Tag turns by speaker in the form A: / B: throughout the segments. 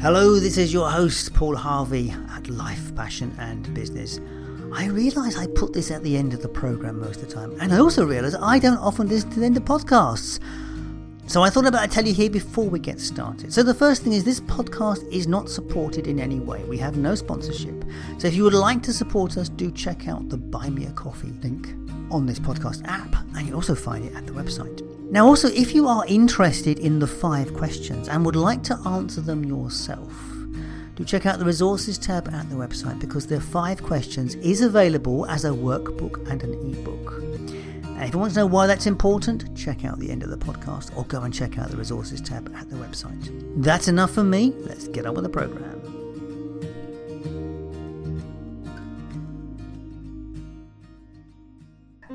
A: Hello, this is your host, Paul Harvey at Life, Passion and Business. I realise I put this at the end of the programme most of the time, and I also realise I don't often listen to the end of podcasts. So I thought about to tell you here before we get started. So the first thing is this podcast is not supported in any way. We have no sponsorship. So if you would like to support us, do check out the Buy Me a Coffee link on this podcast app, and you'll also find it at the website. Now, also, if you are interested in the five questions and would like to answer them yourself, do check out the resources tab at the website because the five questions is available as a workbook and an ebook. And if you want to know why that's important, check out the end of the podcast or go and check out the resources tab at the website. That's enough for me. Let's get on with the program.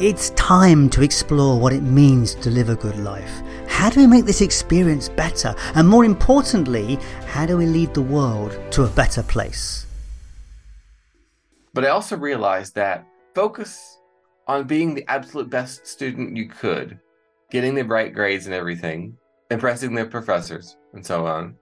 A: It's time to explore what it means to live a good life. How do we make this experience better? And more importantly, how do we lead the world to a better place?
B: But I also realized that focus on being the absolute best student you could, getting the right grades and everything, impressing the professors, and so on,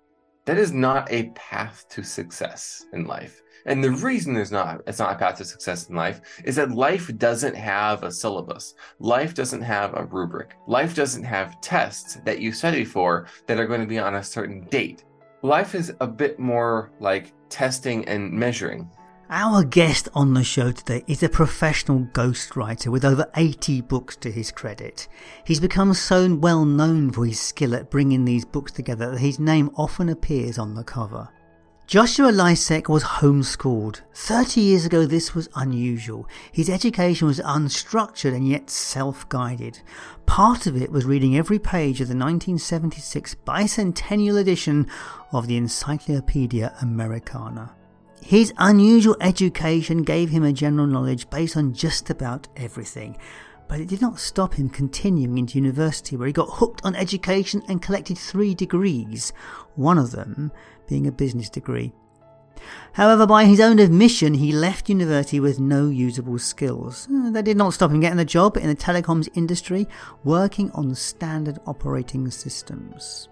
B: that is not a path to success in life. And the reason there's not it's not a path to success in life is that life doesn't have a syllabus. Life doesn't have a rubric. Life doesn't have tests that you study for that are going to be on a certain date. Life is a bit more like testing and measuring.
A: Our guest on the show today is a professional ghostwriter with over 80 books to his credit. He's become so well known for his skill at bringing these books together that his name often appears on the cover. Joshua Lisec was homeschooled. 30 years ago, this was unusual. His education was unstructured and yet self guided. Part of it was reading every page of the 1976 bicentennial edition of the Encyclopedia Americana. His unusual education gave him a general knowledge based on just about everything. But it did not stop him continuing into university, where he got hooked on education and collected three degrees, one of them being a business degree. However, by his own admission, he left university with no usable skills. Uh, that did not stop him getting a job in the telecoms industry, working on standard operating systems.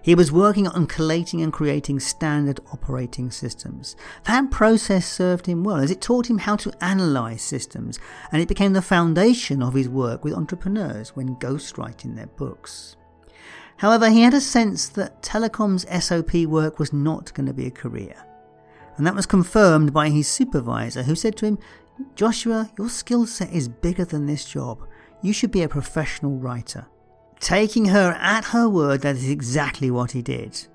A: He was working on collating and creating standard operating systems. That process served him well as it taught him how to analyze systems and it became the foundation of his work with entrepreneurs when ghostwriting their books. However, he had a sense that Telecom's SOP work was not going to be a career. And that was confirmed by his supervisor, who said to him, Joshua, your skill set is bigger than this job. You should be a professional writer. Taking her at her word, that is exactly what he did.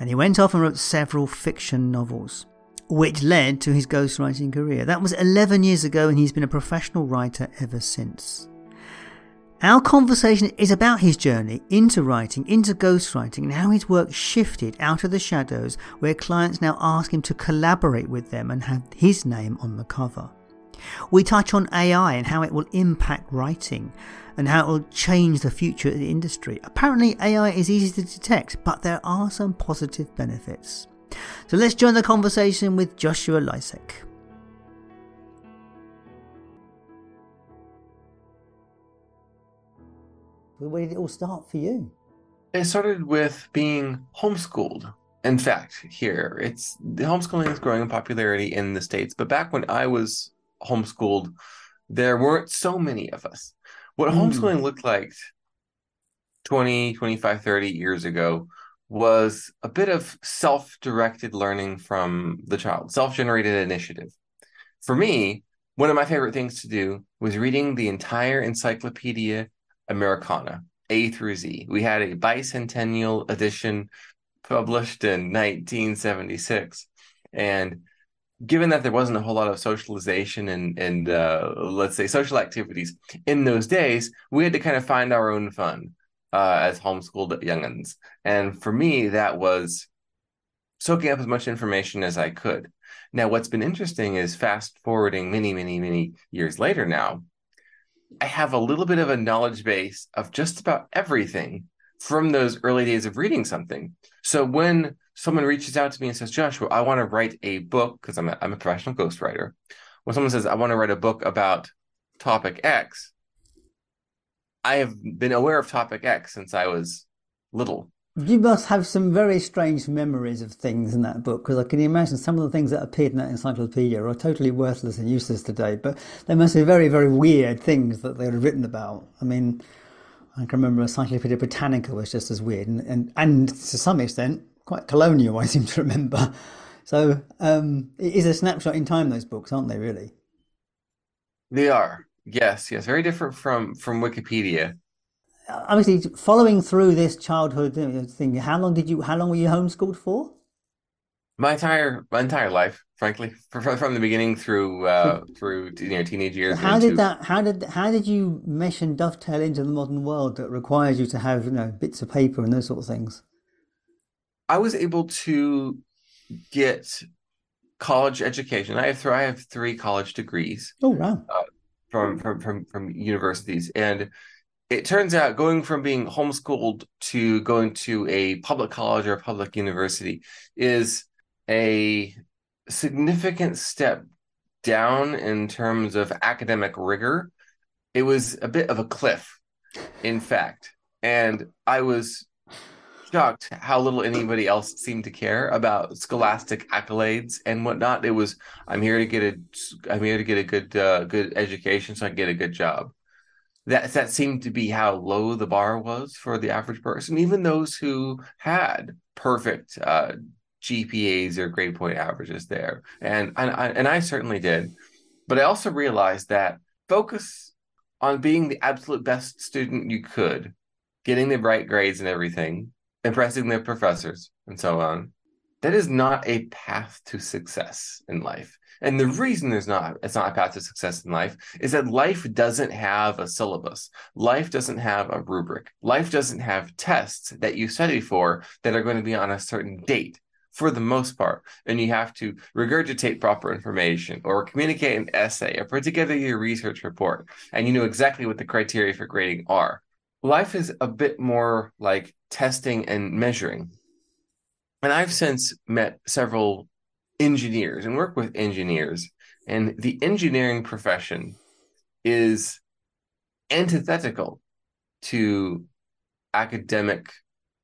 A: And he went off and wrote several fiction novels, which led to his ghostwriting career. That was 11 years ago, and he's been a professional writer ever since. Our conversation is about his journey into writing, into ghostwriting, and how his work shifted out of the shadows where clients now ask him to collaborate with them and have his name on the cover. We touch on AI and how it will impact writing and how it will change the future of the industry. Apparently, AI is easy to detect, but there are some positive benefits. So let's join the conversation with Joshua Lisec. Where did it all start for you?
B: It started with being homeschooled. In fact, here it's the homeschooling is growing in popularity in the states. But back when I was homeschooled, there weren't so many of us. What mm. homeschooling looked like 20, 25, 30 years ago was a bit of self-directed learning from the child, self-generated initiative. For me, one of my favorite things to do was reading the entire encyclopedia Americana, A through Z. We had a bicentennial edition published in 1976. And given that there wasn't a whole lot of socialization and, and uh, let's say social activities in those days, we had to kind of find our own fun uh, as homeschooled youngins. And for me, that was soaking up as much information as I could. Now, what's been interesting is fast forwarding many, many, many years later now, I have a little bit of a knowledge base of just about everything from those early days of reading something. So when someone reaches out to me and says, Joshua, I want to write a book, because I'm a, I'm a professional ghostwriter. When someone says, I want to write a book about topic X, I have been aware of topic X since I was little.
A: You must have some very strange memories of things in that book because I can imagine some of the things that appeared in that encyclopedia are totally worthless and useless today, but they must be very, very weird things that they had written about. I mean, I can remember Encyclopedia Britannica was just as weird and, and, and to some extent quite colonial, I seem to remember. So um, it is a snapshot in time, those books, aren't they, really?
B: They are. Yes, yes. Very different from, from Wikipedia
A: obviously following through this childhood thing how long did you how long were you homeschooled for?
B: My entire my entire life frankly from, from the beginning through uh through you know teenage years
A: how did that how did how did you mesh and dovetail into the modern world that requires you to have you know bits of paper and those sort of things?
B: I was able to get college education. I have th- i have three college degrees
A: oh wow. uh,
B: from from from from universities. And it turns out going from being homeschooled to going to a public college or a public university is a significant step down in terms of academic rigor. It was a bit of a cliff, in fact. And I was shocked how little anybody else seemed to care about scholastic accolades and whatnot. It was I'm here to get a I'm here to get a good uh, good education so I can get a good job that that seemed to be how low the bar was for the average person. Even those who had perfect uh, GPAs or grade point averages there, and and I, and I certainly did. But I also realized that focus on being the absolute best student you could, getting the right grades and everything, impressing the professors, and so on. That is not a path to success in life. And the reason there's not it's not a path to success in life is that life doesn't have a syllabus. Life doesn't have a rubric. Life doesn't have tests that you study for that are going to be on a certain date for the most part. And you have to regurgitate proper information or communicate an essay or put together your research report. And you know exactly what the criteria for grading are. Life is a bit more like testing and measuring. And I've since met several engineers and work with engineers. And the engineering profession is antithetical to academic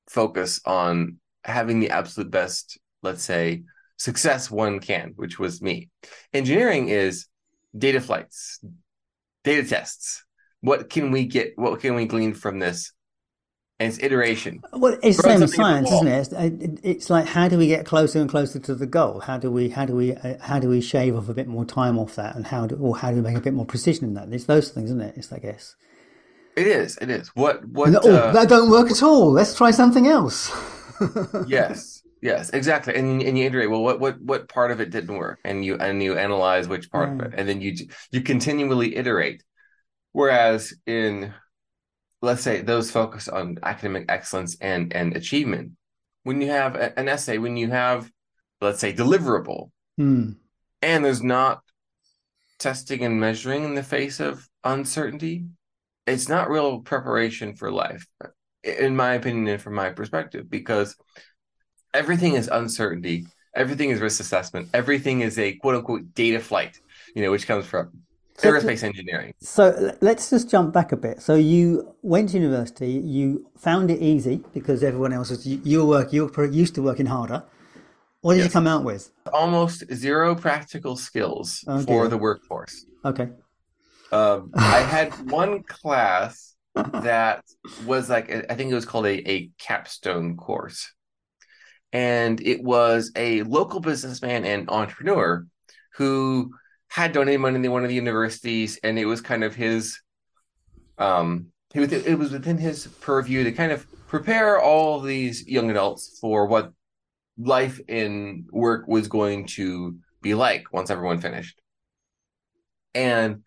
B: focus on having the absolute best, let's say, success one can, which was me. Engineering is data flights, data tests. What can we get? What can we glean from this it's iteration.
A: Well, it's the same as science, isn't it? It's like how do we get closer and closer to the goal? How do we how do we uh, how do we shave off a bit more time off that, and how do or how do we make a bit more precision in that? It's those things, isn't it? It's I guess.
B: It is. It is. What? What?
A: No, uh, that don't work at all. Let's try something else.
B: yes. Yes. Exactly. And and you iterate. Well, what what what part of it didn't work? And you and you analyze which part of it, and then you you continually iterate. Whereas in let's say those focus on academic excellence and and achievement when you have a, an essay when you have let's say deliverable
A: hmm.
B: and there's not testing and measuring in the face of uncertainty it's not real preparation for life in my opinion and from my perspective because everything is uncertainty everything is risk assessment everything is a quote unquote data flight you know which comes from so aerospace engineering.
A: So let's just jump back a bit. So you went to university. You found it easy because everyone else was. You, you work. You were used to working harder. What did yes. you come out with?
B: Almost zero practical skills okay. for the workforce.
A: Okay.
B: Um, I had one class that was like I think it was called a, a capstone course, and it was a local businessman and entrepreneur who had donated money to one of the universities, and it was kind of his, um, it was, it was within his purview to kind of prepare all these young adults for what life in work was going to be like once everyone finished. And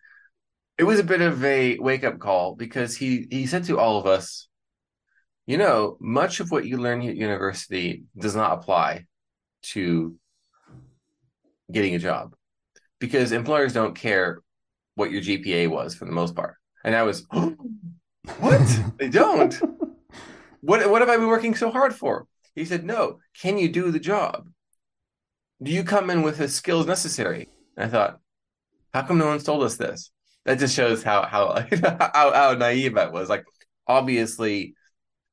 B: it was a bit of a wake up call because he he said to all of us, you know, much of what you learn at university does not apply to getting a job because employers don't care what your GPA was for the most part. And I was, what? they don't. What what have I been working so hard for? He said, no. Can you do the job? Do you come in with the skills necessary? And I thought, how come no one's told us this? That just shows how how how, how naive I was. Like, obviously,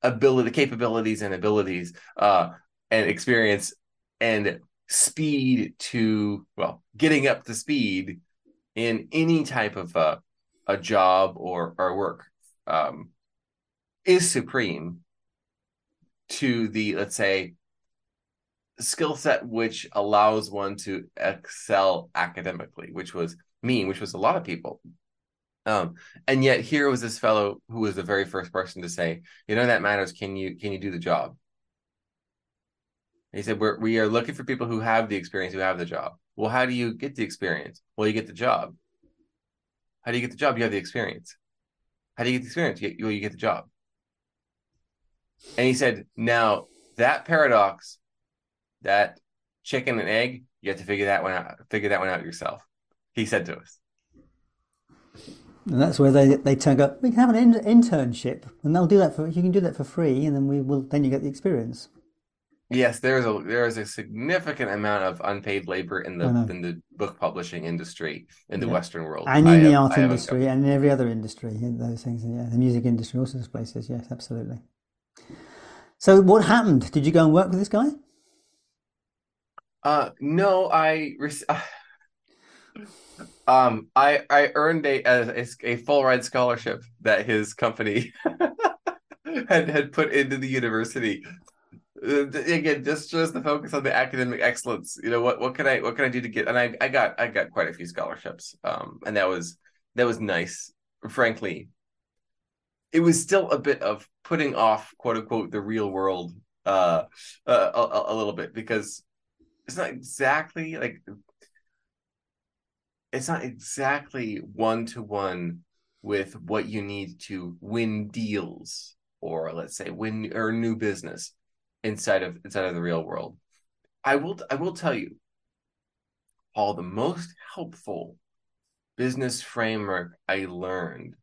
B: ability, capabilities, and abilities, uh, and experience and speed to well, getting up to speed in any type of uh, a job or or work um, is supreme to the let's say skill set which allows one to excel academically which was me which was a lot of people. Um, and yet here was this fellow who was the very first person to say you know that matters. Can you can you do the job he said we're we are looking for people who have the experience who have the job well how do you get the experience well you get the job how do you get the job you have the experience how do you get the experience you, well, you get the job and he said, now that paradox, that chicken and egg, you have to figure that one out, figure that one out yourself. He said to us.
A: And that's where they they turn up. We can have an in- internship, and they'll do that for you can do that for free, and then we will then you get the experience.
B: Yes, there is a there is a significant amount of unpaid labor in the in the book publishing industry in the yeah. Western world,
A: and in I the have, art industry, and in every other industry, those things. Yeah, the music industry, all sorts of places. Yes, absolutely. So what happened? Did you go and work with this guy?
B: Uh, no, I um I I earned a a, a full ride scholarship that his company had had put into the university. Again, just just the focus on the academic excellence. You know what what can I what can I do to get? And I I got I got quite a few scholarships. Um, and that was that was nice. Frankly, it was still a bit of putting off quote unquote the real world uh, uh a, a, little bit because it's not exactly like it's not exactly one to one with what you need to win deals or let's say win or new business inside of inside of the real world. I will I will tell you, Paul, the most helpful business framework I learned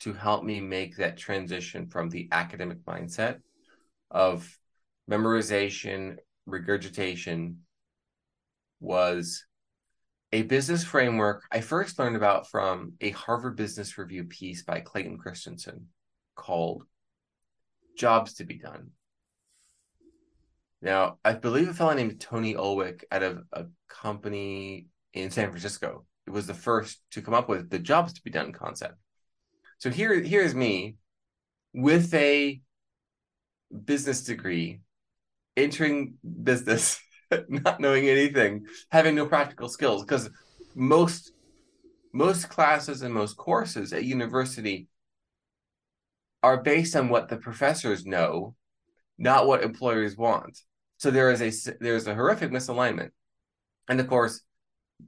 B: to help me make that transition from the academic mindset of memorization, regurgitation was a business framework I first learned about from a Harvard Business Review piece by Clayton Christensen called Jobs to Be Done. Now, I believe a fellow named Tony Ulwick out of a company in San Francisco it was the first to come up with the jobs to be done concept. So here, here's me with a business degree, entering business, not knowing anything, having no practical skills, because most most classes and most courses at university are based on what the professors know, not what employers want. So there is a there's a horrific misalignment, and of course,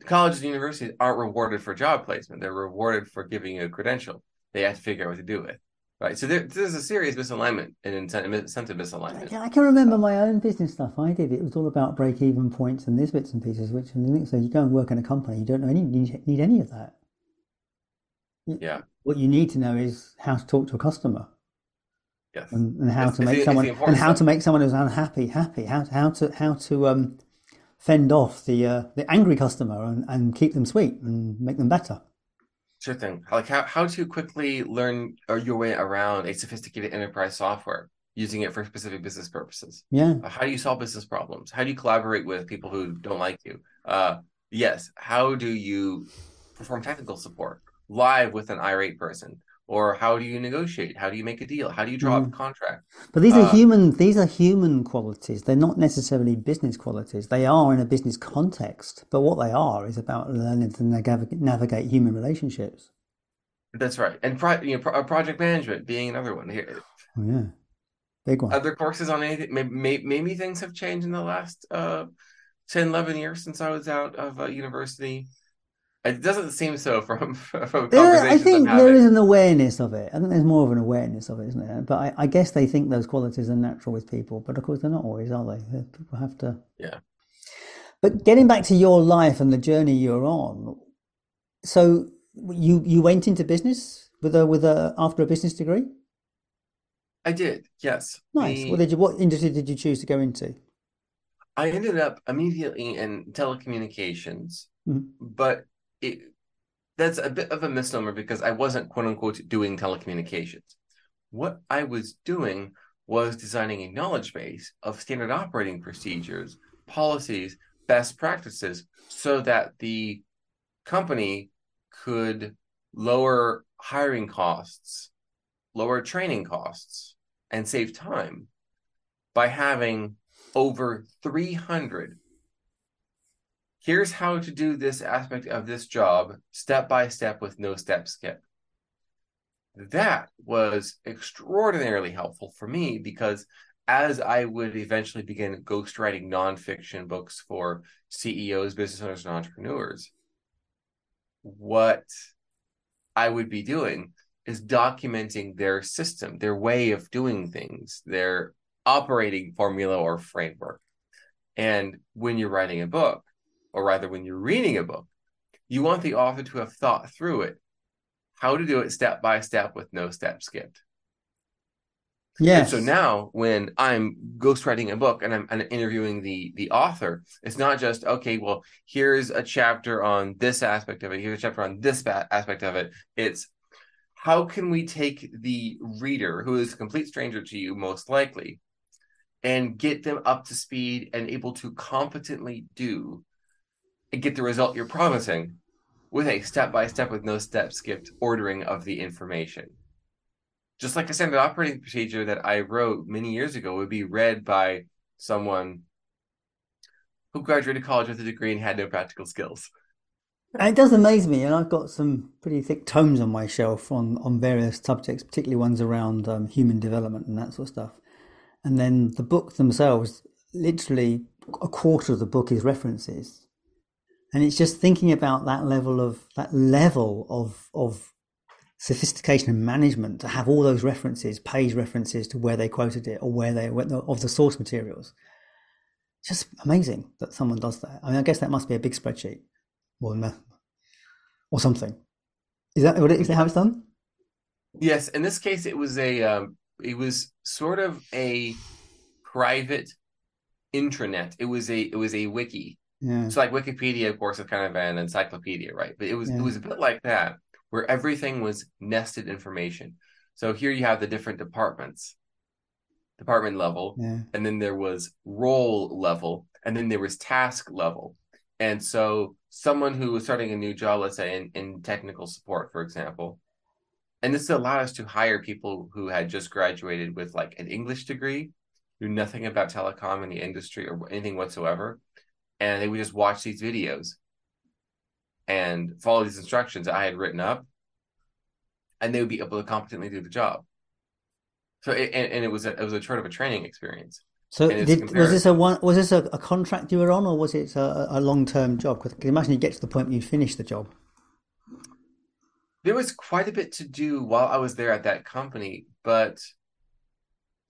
B: colleges and universities aren't rewarded for job placement; they're rewarded for giving you a credential they have to figure out what to do with. Right. So there, there's a serious misalignment and incentive misalignment.
A: I can remember my own business stuff I did. It was all about break even points and these bits and pieces, which so you go and work in a company, you don't know any, need any of that.
B: Yeah.
A: What you need to know is how to talk to a customer.
B: Yes.
A: And, and how to make someone and how to make someone who's unhappy happy. How to, how to how to um, fend off the uh, the angry customer and, and keep them sweet and make them better.
B: Sure thing. Like how, how to quickly learn your way around a sophisticated enterprise software using it for specific business purposes.
A: Yeah.
B: Uh, how do you solve business problems? How do you collaborate with people who don't like you? Uh, yes. How do you perform technical support live with an irate person? Or how do you negotiate? How do you make a deal? How do you draw mm. up a contract?
A: But these are uh, human these are human qualities. They're not necessarily business qualities. They are in a business context. But what they are is about learning to navigate human relationships.
B: That's right. And pro, you know, pro, project management being another one here.
A: Oh, yeah. Big one.
B: Other courses on anything? Maybe, maybe things have changed in the last uh 10 11 years since i was out of uh, university it doesn't seem so from from there,
A: I think there is an awareness of it. I think there's more of an awareness of it, isn't there? But I, I, guess they think those qualities are natural with people, but of course they're not always, are they? People have to.
B: Yeah.
A: But getting back to your life and the journey you're on, so you you went into business with a with a after a business degree.
B: I did, yes.
A: Nice.
B: The-
A: What did you? What industry did you choose to go into?
B: I ended up immediately in telecommunications,
A: Mhm.
B: but it that's a bit of a misnomer because I wasn't quote unquote doing telecommunications. What I was doing was designing a knowledge base of standard operating procedures, policies, best practices, so that the company could lower hiring costs, lower training costs, and save time by having over 300. Here's how to do this aspect of this job step by step with no step skip. That was extraordinarily helpful for me because as I would eventually begin ghostwriting nonfiction books for CEOs, business owners, and entrepreneurs, what I would be doing is documenting their system, their way of doing things, their operating formula or framework. And when you're writing a book, or rather when you're reading a book, you want the author to have thought through it, how to do it step by step with no step skipped. And so now when I'm ghostwriting a book and I'm, and interviewing the the author, it's not just okay, well, here's a chapter on this aspect of it, here's a chapter on this aspect of it. It's how can we take the reader who is a complete stranger to you most likely and get them up to speed and able to competently do and get the result you're promising with a step by step with no step skipped ordering of the information just like a standard operating procedure that I wrote many years ago would be read by someone who graduated college with a degree and had no practical skills.
A: It does amaze me, and I've got some pretty thick tomes on my shelf on, on various subjects, particularly ones around um, human development and that sort of stuff. And then the books themselves, literally a quarter of the book is references. And it's just thinking about that level of that level of of sophistication and management to have all those references, page references to where they quoted it or where they where, of the source materials. Just amazing that someone does that. I mean, I guess that must be a big spreadsheet or or something. Is that what it, is that how it's done?
B: Yes, in this case, it was a um, it was sort of a private intranet. It was a it was a wiki.
A: Yeah.
B: So like Wikipedia, of course, is kind of an encyclopedia, right? But it was
A: Yeah.
B: it was a bit like that, where everything was nested information. So here you have the different departments, department level,
A: Yeah.
B: and then there was role level, and then there was task level. And so someone who was starting a new job, let's say in, in technical support, for example, and this allowed us to hire people who had just graduated with like an English degree, knew nothing about telecom in the industry or anything whatsoever. And they would just watch these videos and follow these instructions that I had written up, and they would be able to competently do the job. So it, and, and it was a, it was a sort of a training experience.
A: So did, was this a one? Was this a, a contract you were on, or was it a, a long term job? Because imagine you get to the point where you finish the job.
B: there was quite a bit to do while I was there at that company, but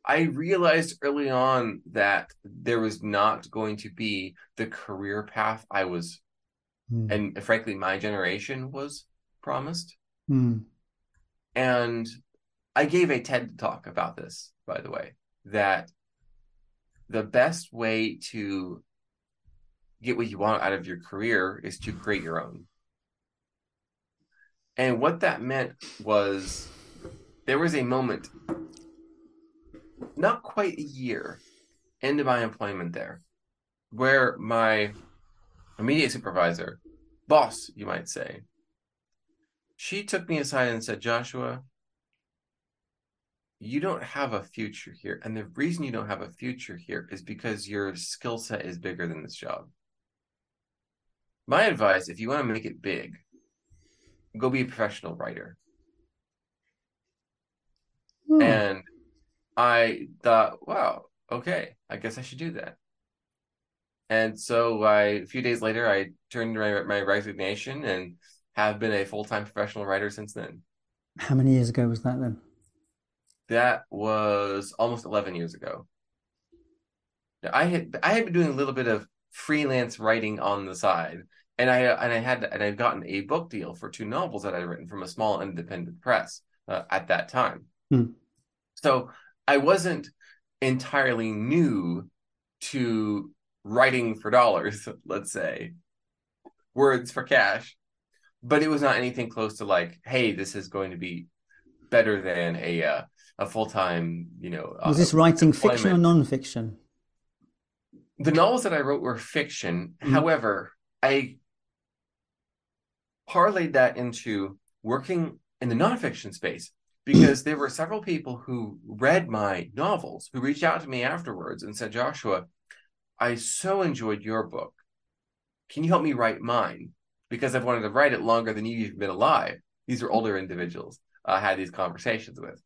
B: I realized early on that there was not going to be the career path I was,
A: Hmm.
B: and frankly, my generation was promised.
A: Hmm.
B: And I gave a TED talk about this, by the way, that the best way to get what you want out of your career is to create your own. And what that meant was there was a moment, not quite a year into my employment there, where my immediate supervisor, boss, you might say, she took me aside and said, Joshua, you don't have a future here. And the reason you don't have a future here is because your skill set is bigger than this job. My advice, if you want to make it big, go be a professional writer.
A: Hmm.
B: And I thought, wow, okay, I guess I should do that. And so I, a few days later, I turned my, my resignation and have been a full time professional writer since then.
A: How many years ago was that then?
B: That was almost 11 years ago. Now, I had I had been doing a little bit of freelance writing on the side. And I and I had and I'd gotten a book deal for two novels that I'd written from a small independent press uh, at that time.
A: Hmm.
B: So I wasn't entirely new to writing for dollars, let's say, words for cash, but it was not anything close to like, hey, this is going to be better than a uh, a full time, you know.
A: Was
B: uh,
A: this writing
B: employment.
A: fiction or non-fiction?
B: The novels that I wrote were fiction.
A: Mhm.
B: However, I parlayed that into working in the nonfiction space because there were several people who read my novels who reached out to me afterwards and said, Joshua, I so enjoyed your book. Can you help me write mine? Because I've wanted to write it longer than you've been alive. These are older individuals I had these conversations with.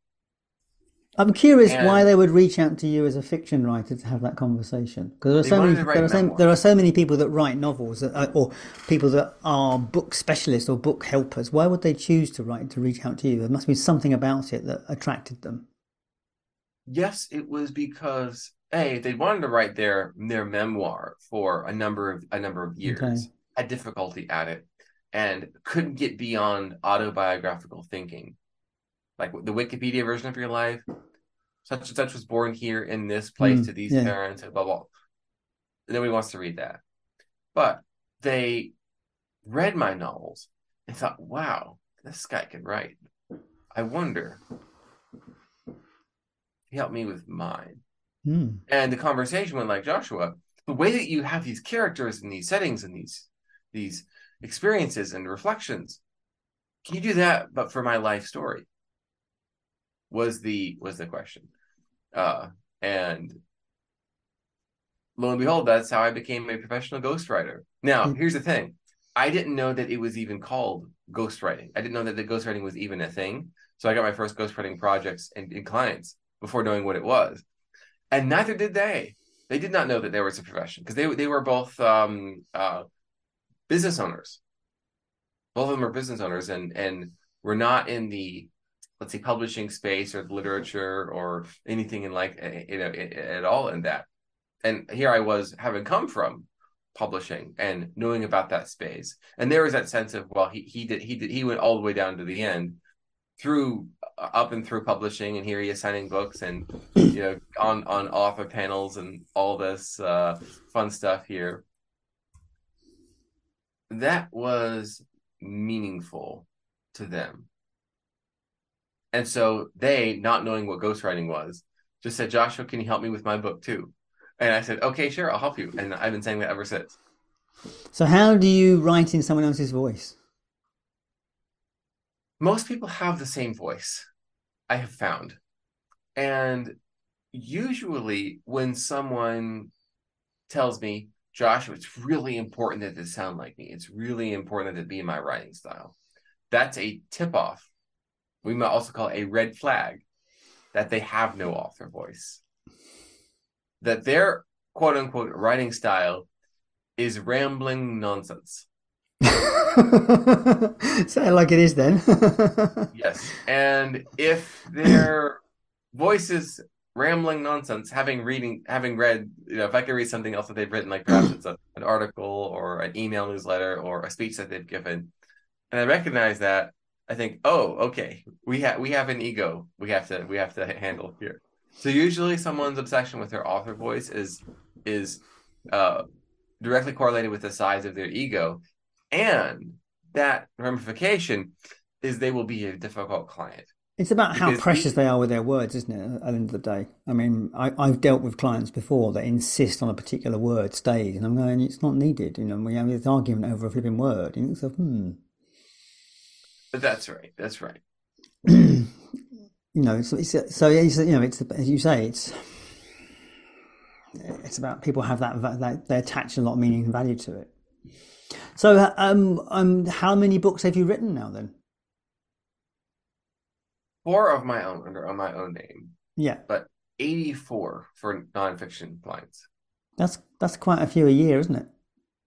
A: I'm curious why they would reach out to you as a fiction writer to have that conversation. Because there are so many, there are so, there are so many people that write novels, that, uh, or people that are book specialists or book helpers. Why would they choose to write to reach out to you? There must be something about it that attracted them.
B: Yes, it was because a they wanted to write their their memoir for a number of a number of years,
A: Okay.
B: had difficulty at it, and couldn't get beyond autobiographical thinking, like the Wikipedia version of your life. Such and such was born here in this place
A: Mm,
B: to these
A: yeah.
B: parents, and blah blah. Nobody wants to read that, but they read my novels and thought, "Wow, this guy can write." I wonder. He helped me with mine.
A: Hmm.
B: And the conversation went like Joshua, the way that you have these characters and these settings and these these experiences and reflections, can you do that but for my life story? Was the was the question. Uh and lo and behold, that's how I became a professional ghostwriter. Now,
A: Mm.
B: here's the thing. I didn't know that it was even called ghostwriting. I didn't know that the ghostwriting was even a thing. So I got my first ghostwriting projects and, and clients before knowing what it was and neither did they. They did not know that there was a profession because they they were both um, uh, business owners. Both of them are business owners, and and were not in the let's say publishing space or literature or anything in like eh, you know at all in that. And here I was having come from publishing and knowing about that space, and there was that sense of well he he did he did he went all the way down to the end through uh, up and through publishing. And here he is signing books and you know on on author panels and all this uh fun stuff here. That was meaningful to them and so they not knowing what ghostwriting was just said joshua can you help me with my book too? And i said okay sure i'll help you. And i've been saying that ever since.
A: So, how do you write in someone else's voice?
B: most people have the same voice i have found. And usually when someone tells me joshua it's really important that this sound like me. It's really important that it be in my writing style. That's a tip off we might also call a red flag that they have no author voice that their quote unquote writing style is rambling nonsense
A: it like it is then.
B: Yes. And if their voice is rambling nonsense, having reading having read, you know, if I could read something else that they've written, like perhaps it's a, an article or an email newsletter or a speech that they've given, and I recognize that, I think, oh, okay, we have we have an ego we have to we have to handle here. So usually someone's obsession with their author voice is is uh directly correlated with the size of their ego. And that ramification is they will be a difficult client.
A: It's about how precious they are with their words, isn't it? At the end of the day, I mean, I, I've dealt with clients before that insist on a particular word stays, and I'm going, it's not needed. You know, we have this argument over a flipping word. You think, so, hmm,
B: that's right. That's right.
A: you know, it's, it's so it's, you know, it's as you say, it's it's about people have that, that they attach a lot of meaning and value to it. So, um, um, how many books have you written now? Then,
B: Four of my own under on my own name,
A: yeah,
B: but 84 for nonfiction clients.
A: that's that's quite a few a year, isn't it?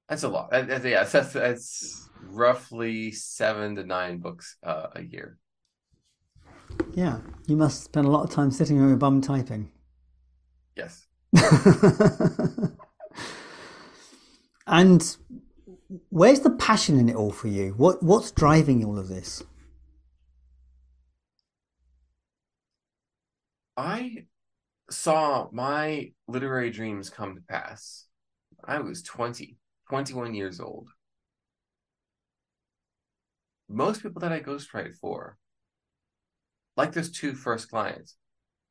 B: That's a lot. That, that's, yeah, that's, that's roughly seven to nine books uh, a year.
A: Yeah, you must spend a lot of time sitting on your bum typing.
B: Yes.
A: And where's the passion in it all for you? What what's driving all of this?
B: I saw my literary dreams come to pass. I was 20, 21 years old. Most people that I ghostwrite for, like those two first clients,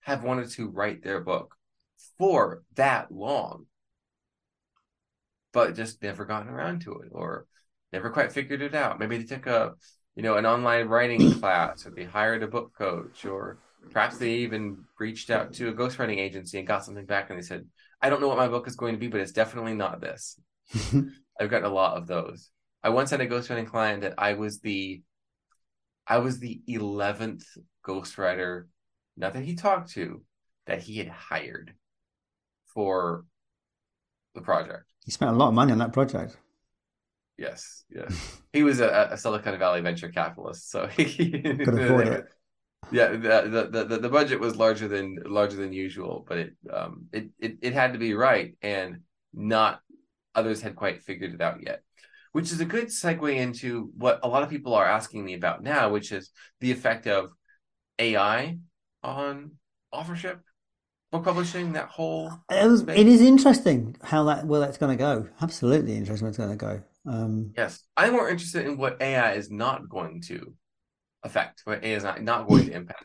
B: have wanted to write their book for that long, but just never gotten around to it or never quite figured it out. Maybe they took a, you know, an online writing class or they hired a book coach or perhaps they even reached out to a ghostwriting agency and got something back and they said, I don't know what my book is going to be, but it's definitely not this. I've gotten a lot of those. I once had a ghostwriting client that I was the I was the eleventh ghostwriter, not that he talked to, that he had hired for the project.
A: He spent a lot of money on that project.
B: Yes, yes. he was a, a Silicon Valley venture capitalist, so he
A: could afford it
B: yeah the, the the the budget was larger than larger than usual but it um it, it it had to be right and not others had quite figured it out yet which is a good segue into what a lot of people are asking me about now which is the effect of ai on authorship book publishing that whole
A: it, is interesting how that where that's going to go absolutely interesting where it's going to go um
B: yes i'm more interested in what ai is not going to effect, but it is not, not going to impact.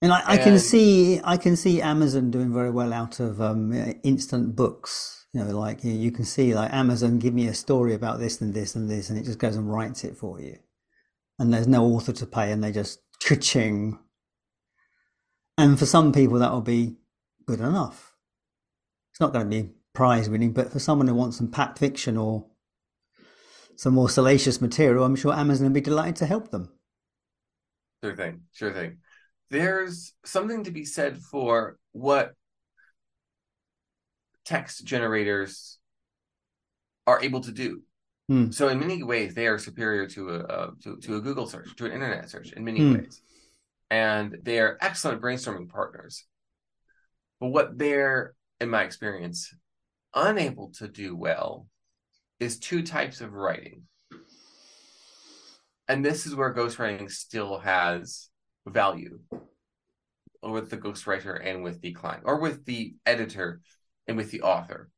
A: And I, I can see I can see Amazon doing very well out of um, instant books. You know, like you, you can see like Amazon give me a story about this and this and this, and it just goes and writes it for you. And there's no author to pay, and they just ching. And for some people, that will be good enough. It's not going to be prize winning, but for someone who wants some packed fiction or some more salacious material, I'm sure Amazon will be delighted to help them.
B: Sure thing. Sure thing. There's something to be said for what text generators are able to do. Hmm. So in many ways, they are superior to a, a, to, to a Google search, to an internet search in many hmm. ways, and they are excellent brainstorming partners. But what they're, in my experience, unable to do well is two types of writing and this is where ghostwriting still has value with the ghostwriter and with the client or with the editor and with the author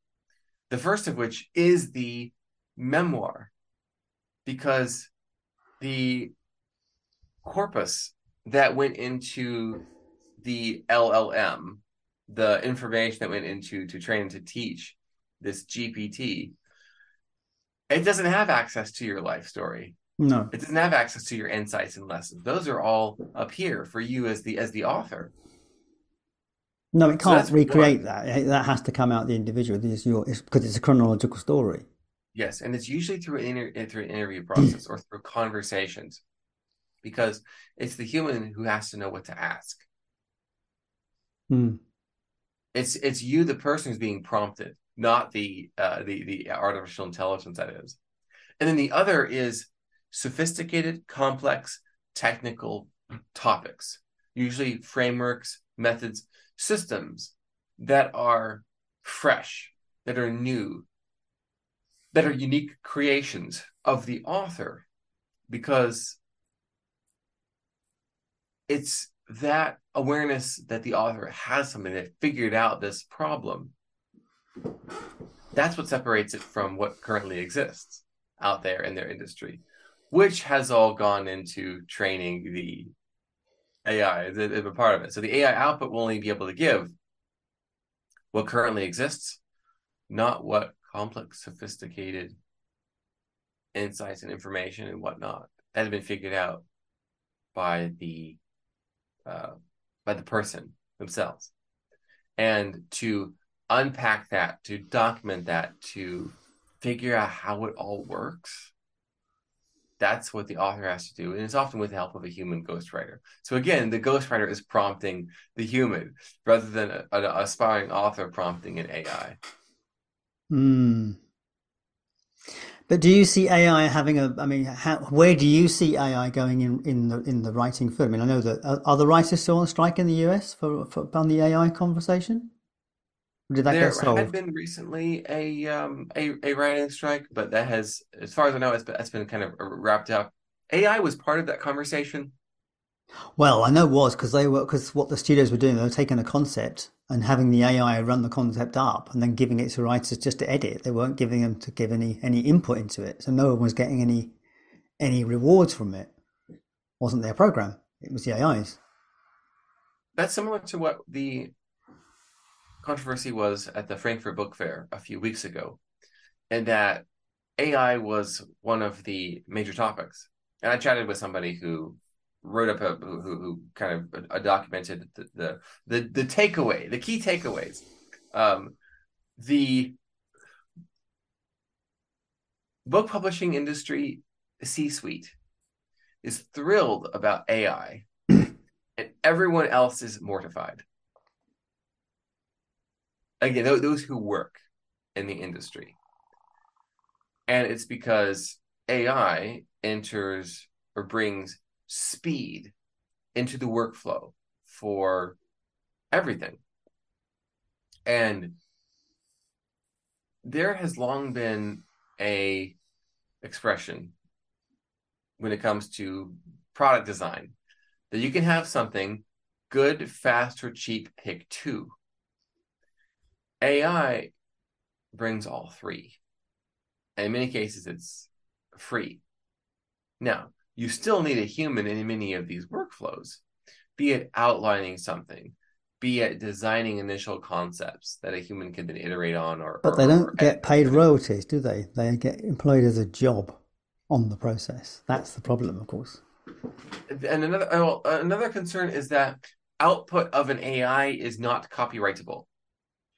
B: the first of which is the memoir because the corpus that went into the llm the information that went into to train to teach this gpt it doesn't have access to your life story
A: no.
B: It doesn't have access to your insights and lessons. Those are all up here for you as the as the author.
A: No, it can't so recreate one. that. That has to come out the individual. It's your it's, because it's a chronological story.
B: Yes, and it's usually through an inter, through an interview process or through conversations, because it's the human who has to know what to ask.
A: Hmm.
B: It's it's you, the person who's being prompted, not the uh, the the artificial intelligence that is. And then the other is sophisticated, complex, technical topics, usually frameworks, methods, systems that are fresh, that are new, that are unique creations of the author, because it's that awareness that the author has something that figured out this problem. That's what separates it from what currently exists out there in their industry which has all gone into training the AI is a, part of it. So the AI output will only be able to give what currently exists, not what complex, sophisticated insights and information and whatnot that have been figured out by the uh, by the person themselves, and to unpack that, to document that, to figure out how it all works that's what the author has to do and it's often with the help of a human ghostwriter. So again the ghostwriter is prompting the human rather than an aspiring author prompting an ai
A: Hmm. but do you see ai having a i mean how, where do you see ai going in in the in the writing field? I mean i know that are, are the writers still on strike in the us for, for on the ai conversation Did that
B: there
A: get solved?
B: had been recently a um a, a writing strike, but that has, as far as I know, it's been, that's been kind of wrapped up. AI was part of that conversation.
A: Well, I know it was because they were because what the studios were doing, they were taking a concept and having the AI run the concept up and then giving it to writers just to edit. They weren't giving them to give any any input into it, so no one was getting any any rewards from it. it wasn't their program; it was the AI's.
B: That's similar to what the controversy was at the Frankfurt Book Fair a few weeks ago, and that AI was one of the major topics. And I chatted with somebody who wrote up a who, who kind of uh, documented the, the the the takeaway, the key takeaways. Um, the book publishing industry C-suite is thrilled about AI, and everyone else is mortified. Again, those who work in the industry, and it's because AI enters or brings speed into the workflow for everything. And there has long been a expression when it comes to product design that you can have something good, fast, or cheap, pick two. AI brings all three. And in many cases, it's free. Now, you still need a human in many of these workflows, be it outlining something, be it designing initial concepts that a human can then iterate on or
A: But they don't get paid royalties, do they? They get employed as a job on the process. That's the problem, of course.
B: And another another concern is that output of an AI is not copyrightable.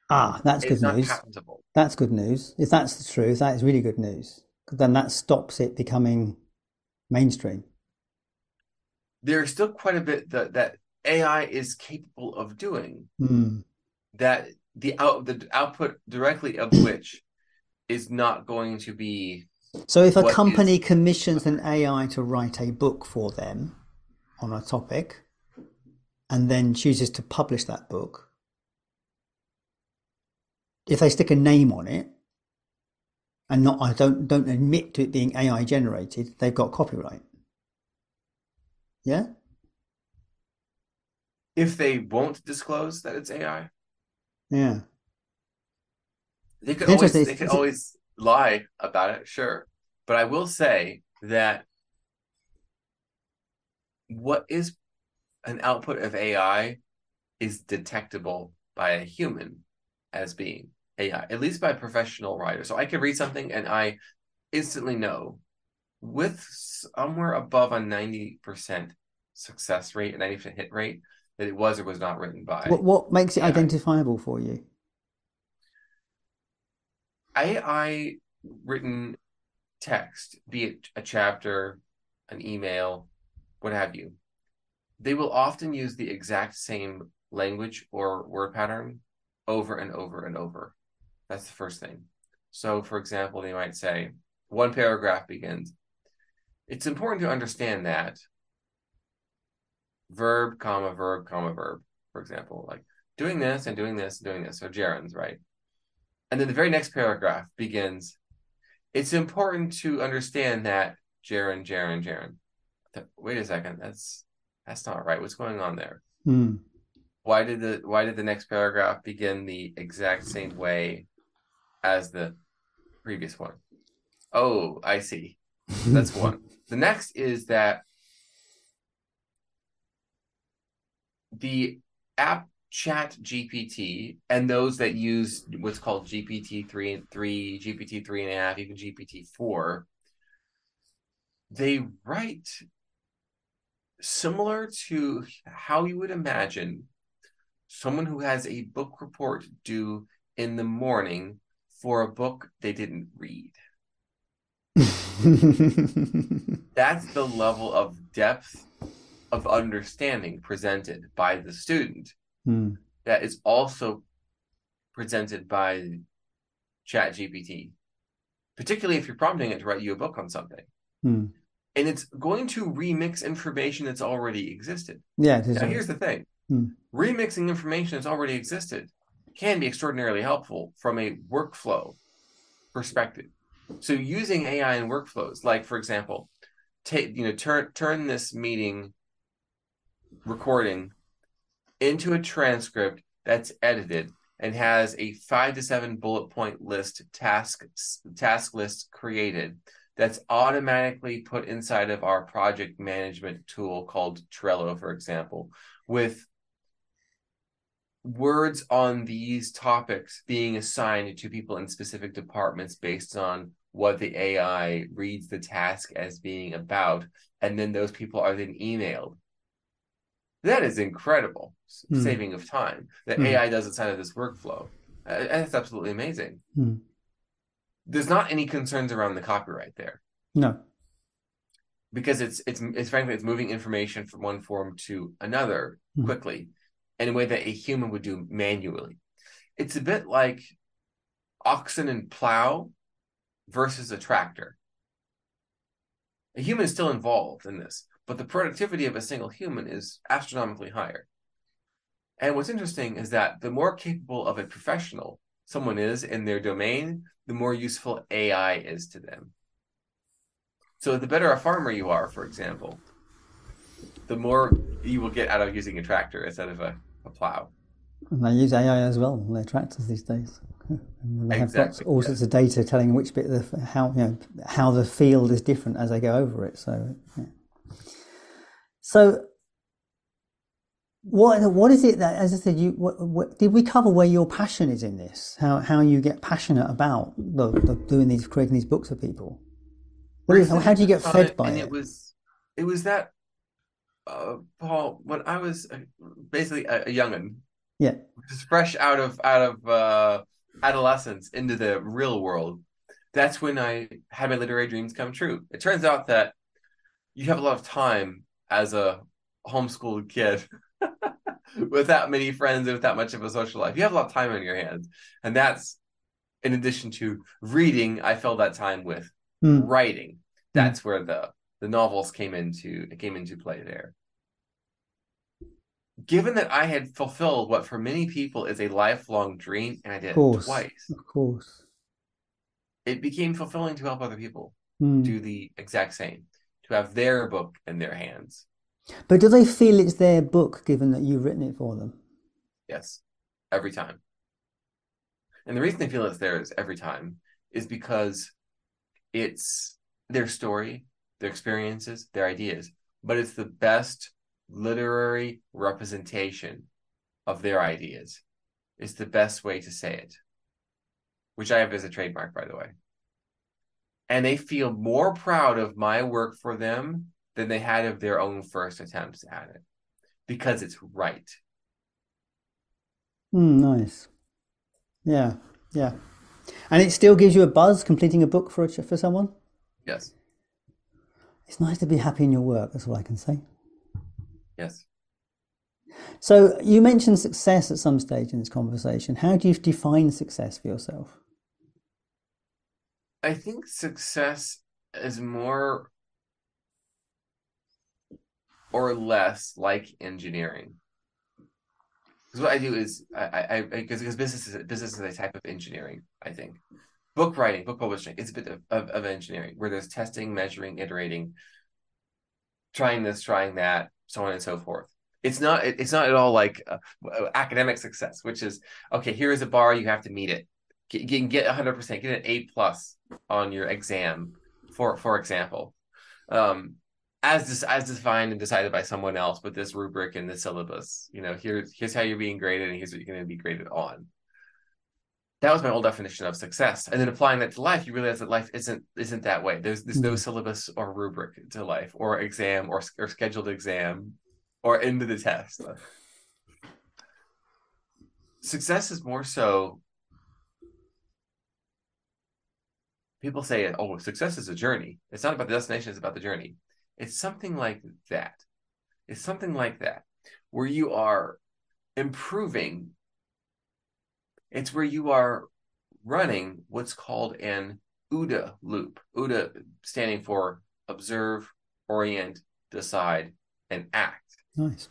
A: Ah, that's good news.
B: Patentable.
A: That's good news. If that's the truth, that is really good news. Because then that stops it becoming mainstream.
B: There's still quite a bit that, that AI is capable of doing.
A: Mm.
B: That the out the output directly of which is not going to be.
A: So if a company is... commissions an AI to write a book for them on a topic, and then chooses to publish that book, if they stick a name on it, and not I don't don't admit to it being AI generated, they've got copyright. Yeah.
B: If they won't disclose that it's AI.
A: Yeah.
B: They could always they could always lie about it, sure. But I will say that what is an output of AI is detectable by a human as being AI, at least by professional writers. So I can read something and I instantly know with somewhere above a 90% success rate, a 90% hit rate, that it was or was not written by.
A: What, what makes it AI. identifiable for you?
B: AI written text, be it a chapter, an email, what have you, they will often use the exact same language or word pattern over and over and over. That's the first thing. So, for example, they might say, one paragraph begins. It's important to understand that verb, comma, verb, comma, verb, for example, like doing this and doing this and doing this. So gerunds, right? And then the very next paragraph begins. It's important to understand that gerund, gerund, gerund. Wait a second, that's that's not right. What's going on there?
A: Hmm.
B: Why did the why did the next paragraph begin the exact same way as the previous one. Oh, I see. That's one. The next is that the app chat GPT and those that use what's called GPT three and three, GPT three and a half, even GPT four, they write similar to how you would imagine someone who has a book report due in the morning for a book they didn't read. That's the level of depth of understanding presented by the student
A: hmm.
B: that is also presented by chat gpt particularly if you're prompting it to write you a book on something
A: hmm.
B: and it's going to remix information that's already existed
A: yeah
B: now here's the thing
A: hmm.
B: remixing information that's already existed can be extraordinarily helpful from a workflow perspective. So using AI in workflows, like for example, take you know turn turn this meeting recording into a transcript that's edited and has a five to seven bullet point list task task list created that's automatically put inside of our project management tool called Trello, for example, with words on these topics being assigned to people in specific departments based on what the AI reads the task as being about, and then those people are then emailed. That is incredible hmm. saving of time that hmm. AI does inside of this workflow. Uh, that's absolutely amazing. Hmm. There's not any concerns around the copyright there.
A: No,
B: because it's it's it's frankly it's moving information from one form to another hmm. quickly in a way that a human would do manually. It's a bit like oxen and plow versus a tractor. A human is still involved in this, but the productivity of a single human is astronomically higher. And what's interesting is that the more capable of a professional someone is in their domain, the more useful AI is to them. So the better a farmer you are, for example, the more you will get out of using a tractor instead of a, a plow.
A: And they use AI as well on their tractors these days. And they exactly, have all sorts of data telling which bit of the, how you know how the field is different as they go over it. So, yeah. so what what is it that, as I said, you what, what, did we cover where your passion is in this? How how you get passionate about the, the doing these creating these books for people? Is, how do you get fed by it?
B: It was it was that uh, Paul when I was uh, basically a, a youngin.
A: Yeah,
B: just fresh out of out of uh, adolescence into the real world. That's when I had my literary dreams come true. It turns out that you have a lot of time as a homeschooled kid without many friends and without much of a social life. You have a lot of time on your hands. And that's in addition to reading, I fill that time with mm. writing. That's mm. where the the novels came into came into play there. Given that I had fulfilled what for many people is a lifelong dream, and I did it twice,
A: of course,
B: it became fulfilling to help other people mm. do the exact same, to have their book in their hands.
A: But do they feel it's their book, given that you've written it for them?
B: Yes, every time. And the reason they feel it's theirs every time is because it's their story, their experiences, their ideas, but it's the best literary representation of their ideas. It's the best way to say it, which I have as a trademark, by the way. And they feel more proud of my work for them than they had of their own first attempts at it because it's right.
A: Mm, nice. Yeah, yeah. And it still gives you a buzz completing a book for a, for someone.
B: Yes.
A: It's nice to be happy in your work. That's all I can say.
B: Yes.
A: So you mentioned success at some stage in this conversation. How do you define success for yourself?
B: I think success is more or less like engineering. Because what I do is I I because business is business is a type of engineering. I think book writing, book publishing, it's a bit of, of, of engineering where there's testing, measuring, iterating, trying this, trying that, so on and so forth. It's not it's not at all like uh, academic success, which is okay. Here is a bar, you have to meet it. Get, get, get 100%, get an A plus on your exam, for for example. Um, as this as defined and decided by someone else with this rubric and this syllabus. You know, here's here's how you're being graded, and here's what you're going to be graded on. That was my old definition of success, and then applying that to life, you realize that life isn't isn't that way. There's there's no mm-hmm. syllabus or rubric to life, or exam, or or scheduled exam, or end of the test. Success is more so. People say, "Oh, success is a journey. It's not about the destination; it's about the journey." It's something like that. It's something like that, where you are improving. It's where you are running what's called an OODA loop. OODA standing for observe, orient, decide, and act.
A: Nice.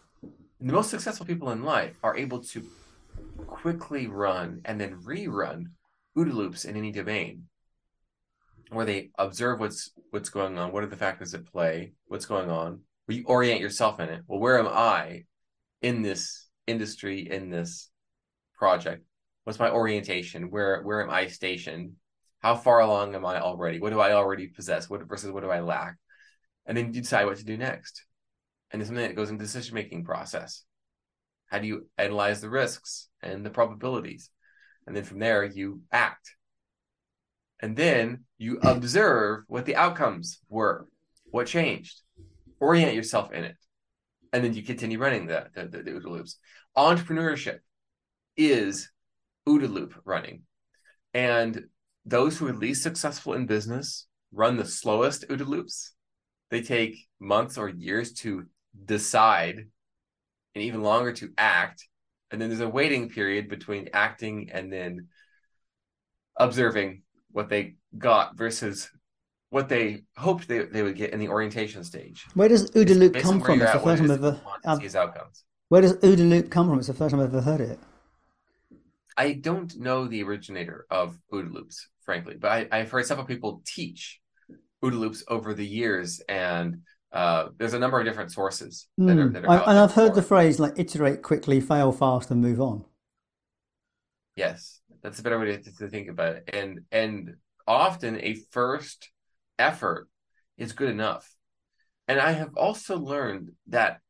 B: And the most successful people in life are able to quickly run and then rerun OODA loops in any domain where they observe what's what's going on, what are the factors at play, what's going on, where you orient yourself in it. Well, where am I in this industry, in this project? What's my orientation? Where where am I stationed? How far along am I already? What do I already possess? What versus what do I lack? And then you decide what to do next. And it's something that goes into the decision making process. How do you analyze the risks and the probabilities? And then from there you act. And then you observe what the outcomes were, what changed, orient yourself in it. And then you continue running the, the, the, the loops. Entrepreneurship is OODA loop running. And those who are least successful in business run the slowest OODA loops. They take months or years to decide and even longer to act. And then there's a waiting period between acting and then observing what they got versus what they hoped they, they would get in the orientation stage.
A: Where does OODA loop come from? It's the first time I've ever.
B: outcomes.
A: Where does OODA loop come from? It's the first time I've ever heard it.
B: I don't know the originator of OODA loops, frankly, but I, I've heard several people teach OODA loops over the years, and uh, there's a number of different sources
A: that are, hmm. that are I, and I've heard the phrase like iterate quickly, fail fast, and move on.
B: Yes, that's a better way to, to think about it. And and often a first effort is good enough. And I have also learned that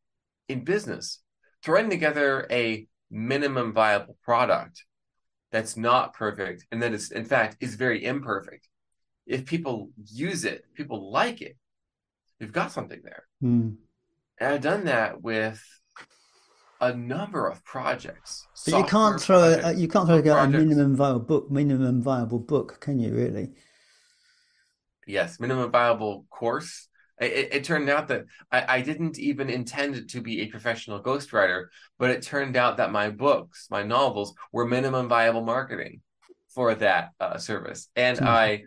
B: in business, throwing together a minimum viable product that's not perfect and that is in fact is very imperfect. If people use it people like it you've got something there.
A: Mm.
B: and i've done that with a number of projects
A: but you can't throw a, you can't throw a minimum viable book minimum viable book can you really?
B: Yes minimum viable course it, it, turned out that I, I, didn't even intend to be a professional ghostwriter, but it turned out that my books, my novels, were minimum viable marketing for that uh, service, and mm-hmm. I,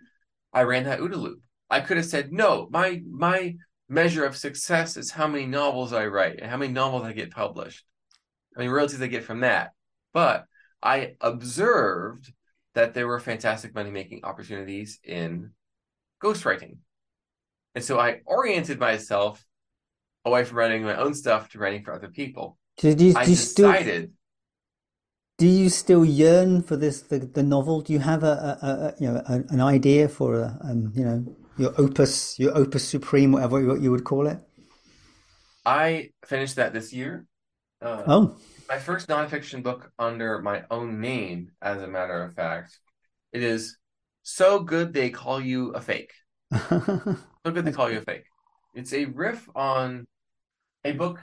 B: I ran that OODA loop. I could have said no. My my measure of success is how many novels I write and how many novels I get published, I mean royalties I get from that. But I observed that there were fantastic money making opportunities in ghostwriting and so I oriented myself away from writing my own stuff to writing for other people.
A: Did you, I you decided. Still, do you still yearn for this the, the novel? Do you have a, a, a you know a, an idea for a um, you know your opus your opus supreme whatever you would call it?
B: I finished that this year.
A: Uh, oh,
B: my first nonfiction book under my own name, as a matter of fact. It is so good they call you a fake. so good they call you a fake. It's a riff on a book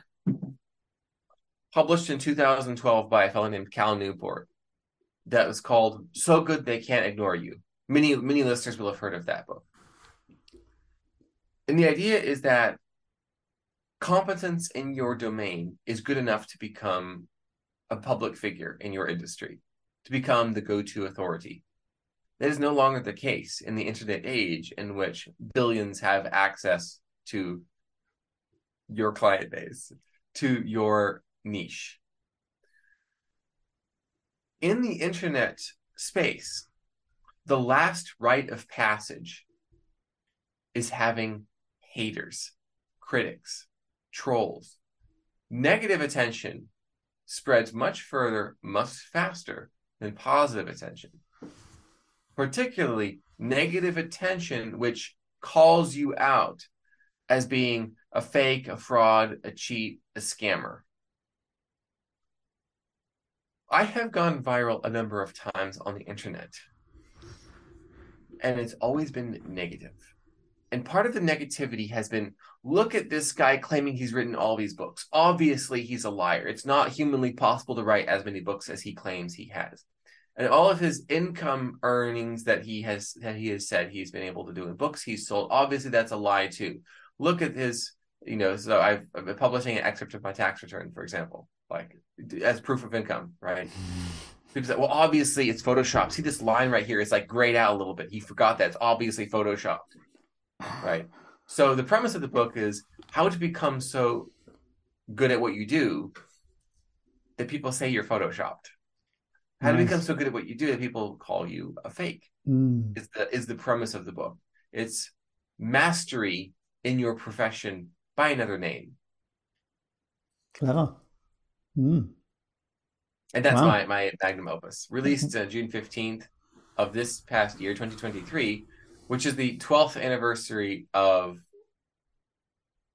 B: published in 2012 by a fellow named Cal Newport that was called "So Good They Can't Ignore You." Many many listeners will have heard of that book. And the idea is that competence in your domain is good enough to become a public figure in your industry, to become the go-to authority. That is no longer the case in the internet age in which billions have access to your client base, to your niche. In the internet space, the last rite of passage is having haters, critics, trolls. Negative attention spreads much further, much faster than positive attention particularly negative attention, which calls you out as being a fake, a fraud, a cheat, a scammer. I have gone viral a number of times on the internet, and it's always been negative. And part of the negativity has been look at this guy claiming he's written all these books. Obviously, he's a liar. It's not humanly possible to write as many books as he claims he has and all of his income earnings that he has that he has said he's been able to do in books he's sold obviously that's a lie too. Look at his you know so i've, I've been publishing an excerpt of my tax return for example like as proof of income right? People say well obviously it's photoshopped see this line right here? It's like grayed out a little bit. He forgot that it's obviously photoshopped right? So the premise of the book is how to become so good at what you do that people say you're photoshopped How to
A: Nice.
B: become so good at what you do that people call you a fake
A: Mm.
B: is the is the premise of the book. It's mastery in your profession by another name.
A: Clever. Mm.
B: And that's
A: Wow.
B: my, my magnum opus, released uh, June 15th of this past year, 2023, which is the 12th anniversary of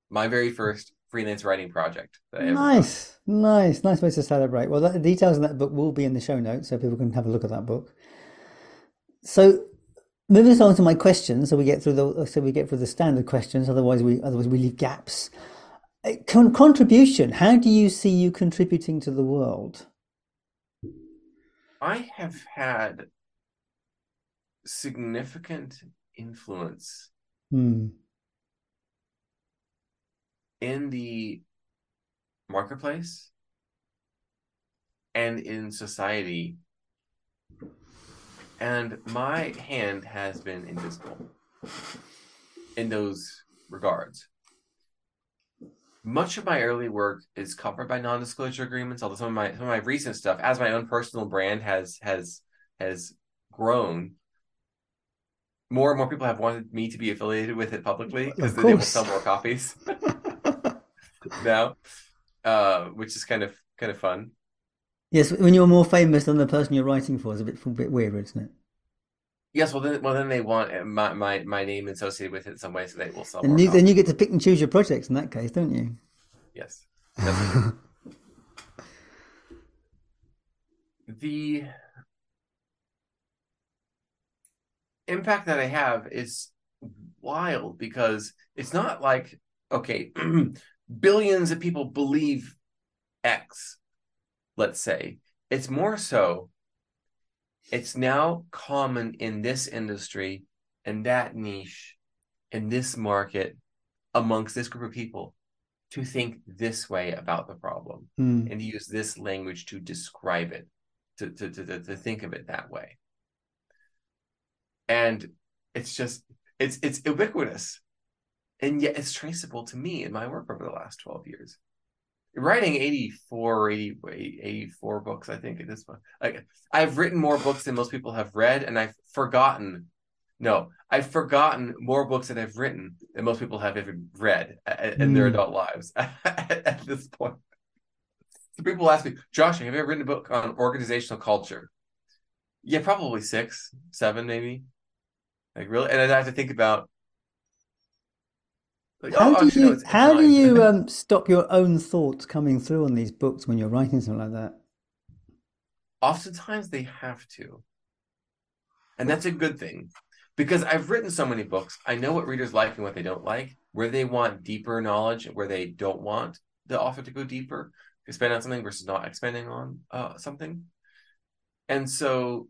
B: my very first freelance writing project. That I ever wrote.
A: Nice, nice, nice way to celebrate. Well, the details in that book will be in the show notes, so people can have a look at that book. So, moving on to my questions, so we get through the so we get through the standard questions. Otherwise, we otherwise we leave gaps. Uh, Con- contribution. How do you see you contributing to the world?
B: I have had significant influence
A: Hmm.
B: In the marketplace and in society. And my hand has been invisible in those regards. Much of my early work is covered by non-disclosure agreements, although some of my some of my recent stuff, as my own personal brand has has has grown, more and more people have wanted me to be affiliated with it publicly because they will sell more copies now, uh, which is kind of kind of fun.
A: Yes, when you're more famous than the person you're writing for, is a bit a bit weird, isn't it?
B: Yes, well then, well then they want my my, my name associated with it in some way, so they will sell
A: And you, then you get to pick and choose your projects in that case, don't you?
B: Yes, the impact that I have is wild because it's not like okay, billions of people believe X, let's say. It's more so it's now common in this industry and that niche in this market amongst this group of people to think this way about the problem
A: Hmm.
B: and to use this language to describe it to, to, to, to think of it that way and it's just it's it's ubiquitous and yet it's traceable to me in my work over the last 12 years. Writing 84 80, 84 books i think at this point. Like i've written more books than most people have read and i've forgotten no i've forgotten more books that i've written than most people have ever read a- in their
A: Hmm.
B: adult lives at this point. So people ask me josh have you ever written a book on organizational culture? Yeah probably six seven maybe. Like really and i have to think about like,
A: How
B: oh,
A: do
B: no,
A: you
B: it's- it's
A: how do you um, stop your own thoughts coming through on these books when you're writing something like that?
B: oftentimes they have to. And that's a good thing. Because i've written so many books i know what readers like and what they don't like. Where they want deeper knowledge where they don't want the author to go deeper expand on something versus not expanding on uh, something. And so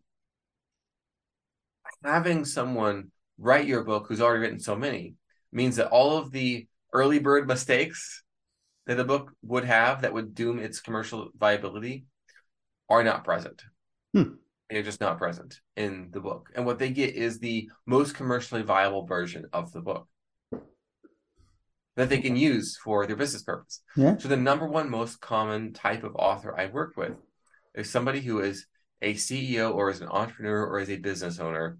B: having someone write your book who's already written so many means that all of the early bird mistakes that the book would have that would doom its commercial viability are not present.
A: Hmm.
B: They're just not present in the book. And what they get is the most commercially viable version of the book that they can use for their business purpose.
A: Yeah.
B: So the number one most common type of author I work with is somebody who is a CEO or is an entrepreneur or is a business owner.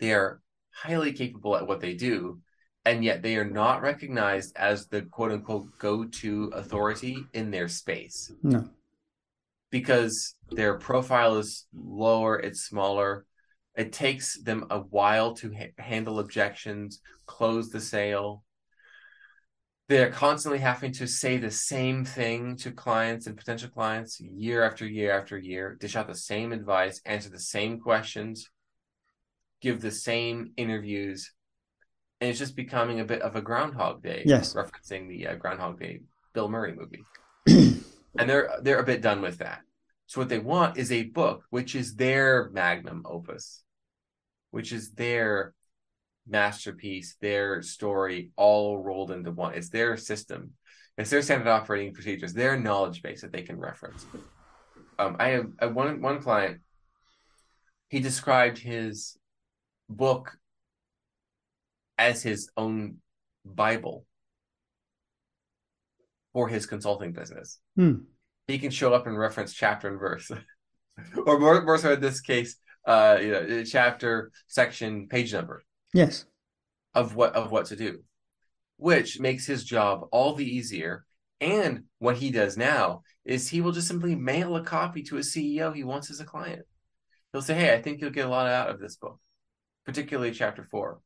B: They are highly capable at what they do, and yet they are not recognized as the quote unquote go to authority in their space
A: No.
B: because their profile is lower, it's smaller. It takes them a while to ha- handle objections, close the sale. They're constantly having to say the same thing to clients and potential clients year after year after year, dish out the same advice, answer the same questions, give the same interviews. And it's just becoming a bit of a Groundhog Day,
A: Yes.
B: referencing the uh, Groundhog Day Bill Murray movie and they're they're a bit done with that. So what they want is a book, which is their magnum opus, which is their masterpiece, their story, all rolled into one. It's their system, it's their standard operating procedures, their knowledge base that they can reference. Um, I have I, one one client. He described his book as his own Bible for his consulting business
A: Hmm.
B: he can show up and reference chapter and verse or more, more so in this case, uh, you know, chapter, section, page number.
A: Yes.
B: Of what of what to do, which makes his job all the easier. And what he does now is he will just simply mail a copy to a CEO he wants as a client. He'll say, "Hey, I think you'll get a lot out of this book, particularly chapter four.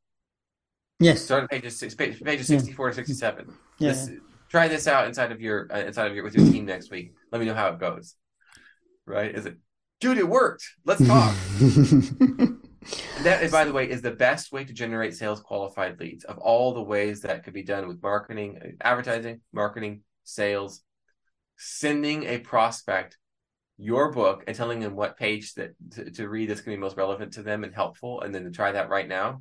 A: Yes.
B: Start at pages six, page, pages sixty-four to sixty-seven.
A: Yeah.
B: This, try this out inside of your uh, inside of your with your team next week. Let me know how it goes. Right? Is it, dude? It worked. Let's talk. that, by the way, is the best way to generate sales qualified leads of all the ways that could be done with marketing, advertising, marketing, sales. Sending a prospect your book and telling them what page that to, to read that's going to be most relevant to them and helpful, and then to try that right now.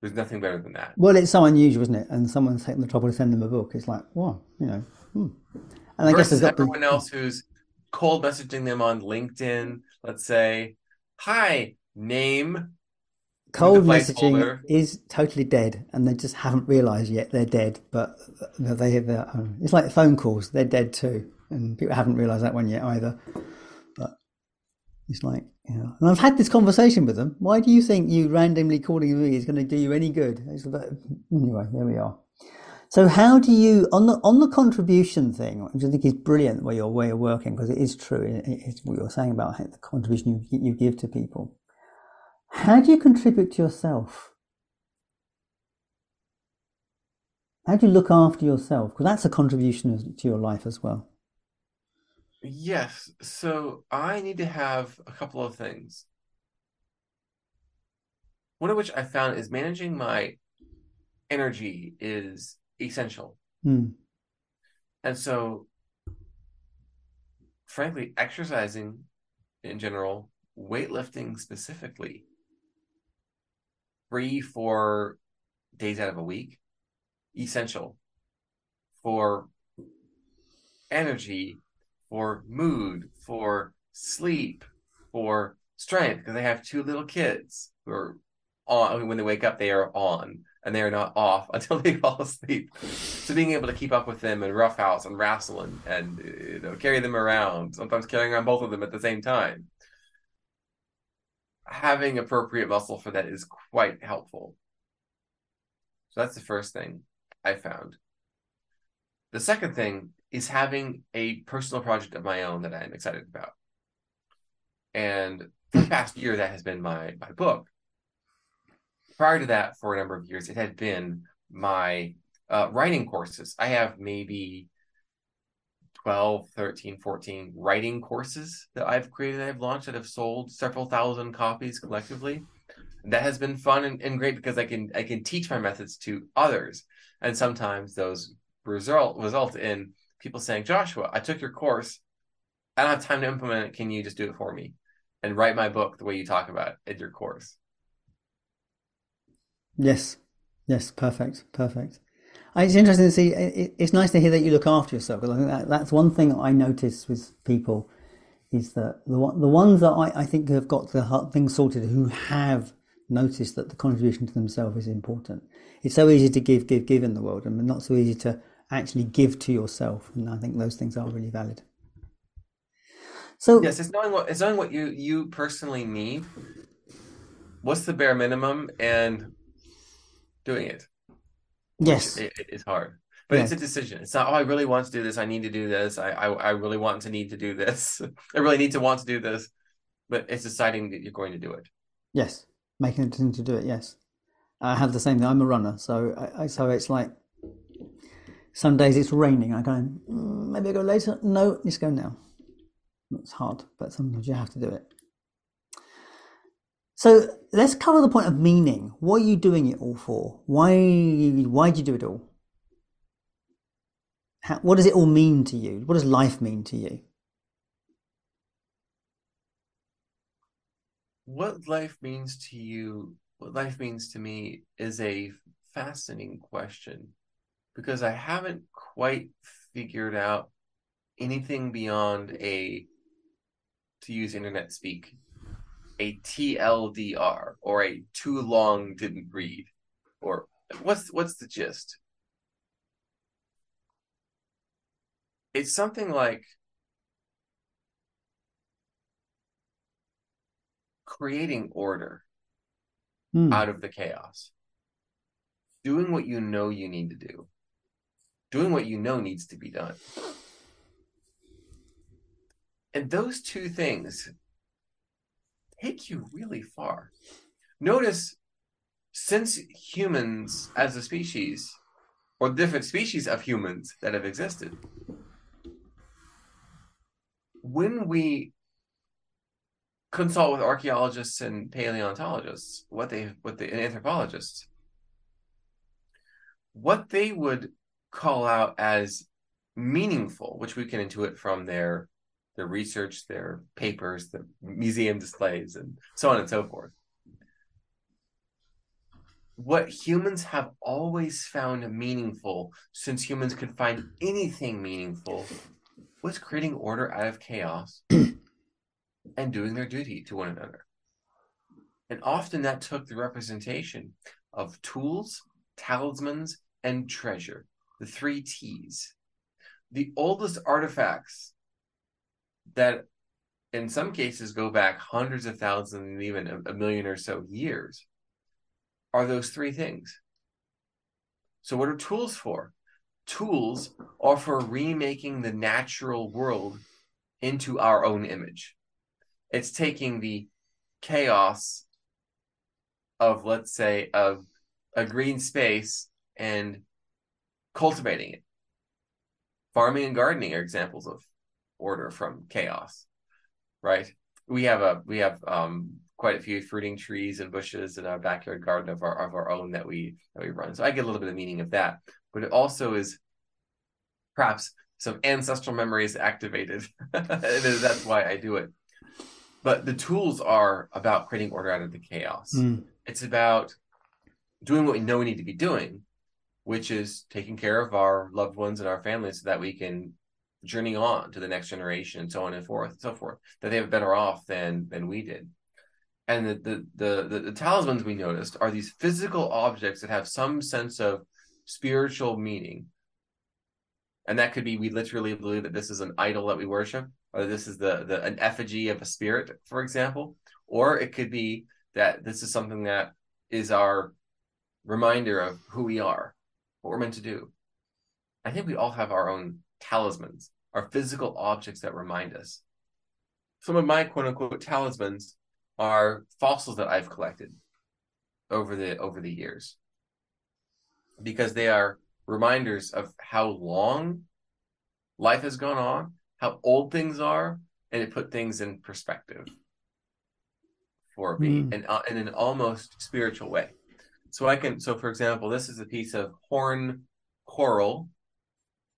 B: There's nothing better than that.
A: Well, it's so unusual, isn't it? And someone's taken the trouble to send them a book. It's like, wow, you know. Hmm.
B: And I Versus guess there's everyone the... else who's cold messaging them on LinkedIn. Let's say, "Hi, name."
A: Cold messaging is totally dead, and they just haven't realised yet they're dead. But they, they, it's like phone calls; they're dead too, and people haven't realised that one yet either. But it's like yeah. And I've had this conversation with them. Why do you think you randomly calling me is going to do you any good? Anyway, there we are. So how do you on the on the contribution thing, which I think is brilliant, where your way of working because it is true. It's what you're saying about the contribution you, you give to people. How do you contribute to yourself? How do you look after yourself? Because that's a contribution to your life as well.
B: Yes. So I need to have a couple of things. One of which I found is managing my energy is essential.
A: Mm.
B: And so, frankly, exercising in general, weightlifting specifically, three, four days out of a week, essential for energy for mood, for sleep, for strength, because they have two little kids who are on. I mean, When they wake up, they are on, and they are not off until they fall asleep. So being able to keep up with them and roughhouse and wrestle and, and you know carry them around, sometimes carrying around both of them at the same time. Having appropriate muscle for that is quite helpful. So that's the first thing I found. The second thing is having a personal project of my own that I'm excited about. And for the past year, that has been my my book. Prior to that, for a number of years, it had been my uh, writing courses. I have maybe 12, 13, 14 writing courses that I've created, that I've launched that have sold several thousand copies collectively. that has been fun and, and great because I can I can teach my methods to others. And sometimes those result result in people saying, Joshua, I took your course. I don't have time to implement it. Can you just do it for me and write my book the way you talk about in your course?
A: Yes. Yes. Perfect. Perfect. It's interesting to see. It's nice to hear that you look after yourself because I think that, that's one thing I notice with people is that the the ones that I, I think have got the things sorted who have noticed that the contribution to themselves is important. It's so easy to give, give, give in the world, and not so easy to actually give to yourself. And I think those things are really valid. So
B: yes, it's knowing what it's knowing what you you personally need. What's the bare minimum and doing it.
A: Yes,
B: it, it is hard, but it's a decision. It's not. Oh, I really want to do this. I need to do this. I, I I really want to need to do this. I really need to want to do this. But it's deciding that you're going to do it.
A: Yes, making a decision to do it. Yes, I have the same thing. I'm a runner, so I, I so it's like some days it's raining. I go, mm, maybe I go later. No, just go now. It's hard, but sometimes you have to do it. So let's cover the point of meaning. What are you doing it all for? Why? Why do you do it all? How, what does it all mean to you? What does life mean to you?
B: What life means to you? What life means to me is a fascinating question because I haven't quite figured out anything beyond a, to use internet speak, a TLDR or a too long didn't read, or what's what's the gist? It's something like creating order
A: Hmm.
B: out of the chaos, doing what you know you need to do, doing what you know needs to be done. And those two things take you really far. Notice, since humans as a species, or different species of humans that have existed, when we consult with archaeologists and paleontologists, what they what they and anthropologists, what they would call out as meaningful, which we can intuit from their their research, their papers, the museum displays, and so on and so forth. What humans have always found meaningful, since humans could find anything meaningful, was creating order out of chaos and doing their duty to one another. And often that took the representation of tools, talismans, and treasure, the three T's. The oldest artifacts that in some cases go back hundreds of thousands and even a, million or so years are those three things. So, what are tools for? Tools are for remaking the natural world into our own image. It's taking the chaos of, let's say, of a green space and cultivating it. Farming and gardening are examples of order from chaos, right? We have a we have um, quite a few fruiting trees and bushes in our backyard garden of our of our own that we that we run. So I get a little bit of meaning of that, but it also is perhaps some ancestral memories activated, that's why I do it. But the tools are about creating order out of the chaos.
A: Mm.
B: It's about doing what we know we need to be doing, which is taking care of our loved ones and our families so that we can journey on to the next generation and so on and forth and so forth that they have better off than than we did. And the the, the the the talismans we noticed are these physical objects that have some sense of spiritual meaning. And that could be we literally believe that this is an idol that we worship or this is the, the an effigy of a spirit for example. Or it could be that this is something that is our reminder of who we are what we're meant to do i think we all have our own talismans our physical objects that remind us. Some of my quote unquote talismans are fossils that I've collected over the over the years. Because they are reminders of how long life has gone on, how old things are, and it put things in perspective for me
A: Mm.
B: and uh, in an almost spiritual way. So I can so for example, this is a piece of horn coral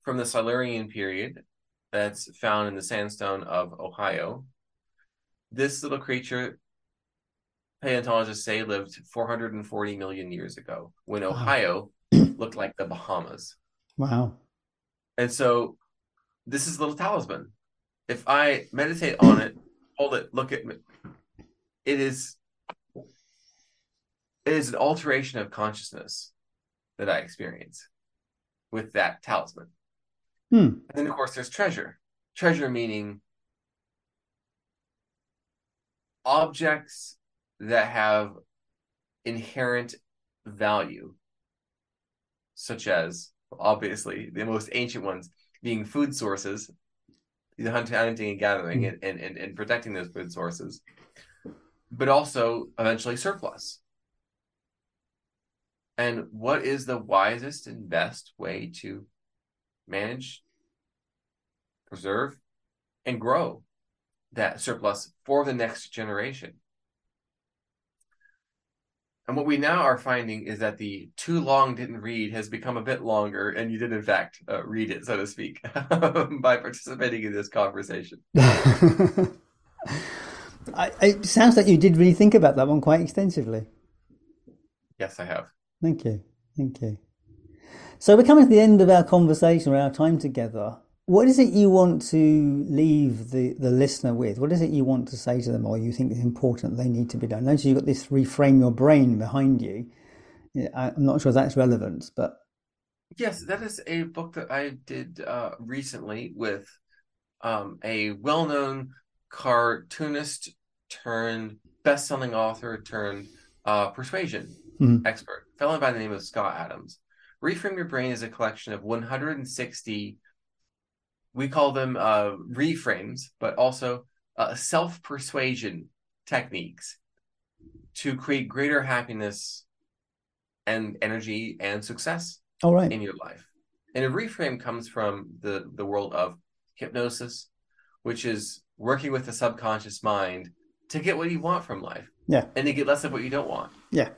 B: from the Silurian period that's found in the sandstone of Ohio. This little creature, paleontologists say, lived 440 million years ago when
A: Wow.
B: Ohio looked like the Bahamas.
A: Wow.
B: And so this is a little talisman. If I meditate on it, hold it, look at me, it is it is an alteration of consciousness that I experience with that talisman.
A: Hmm.
B: And then, of course, there's treasure. Treasure meaning objects that have inherent value, such as obviously the most ancient ones being food sources, the hunting, hunting and gathering, and, and, and, and protecting those food sources, but also eventually surplus. And what is the wisest and best way to manage, preserve, and grow that surplus for the next generation. And what we now are finding is that the too long didn't read has become a bit longer, and you did, in fact, uh, read it, so to speak, by participating in this conversation.
A: I, it sounds like you did really think about that one quite extensively.
B: Yes, I have.
A: Thank you. Thank you. So we're coming to the end of our conversation or our time together. What is it you want to leave the, the listener with? What is it you want to say to them or you think is important they need to be done? Notice you've got this reframe your brain behind you. I'm not sure that's relevant, but
B: Yes, that is a book that I did uh, recently with um, a well known cartoonist turned best-selling author turned uh, persuasion
A: Mhm.
B: expert, fellow by the name of Scott Adams. Reframe Your Brain is a collection of 160, we call them uh, reframes, but also uh, self persuasion techniques to create greater happiness and energy and success
A: All right.
B: in your life. And a reframe comes from the, the world of hypnosis, which is working with the subconscious mind to get what you want from life
A: Yeah.
B: and to get less of what you don't want.
A: Yeah.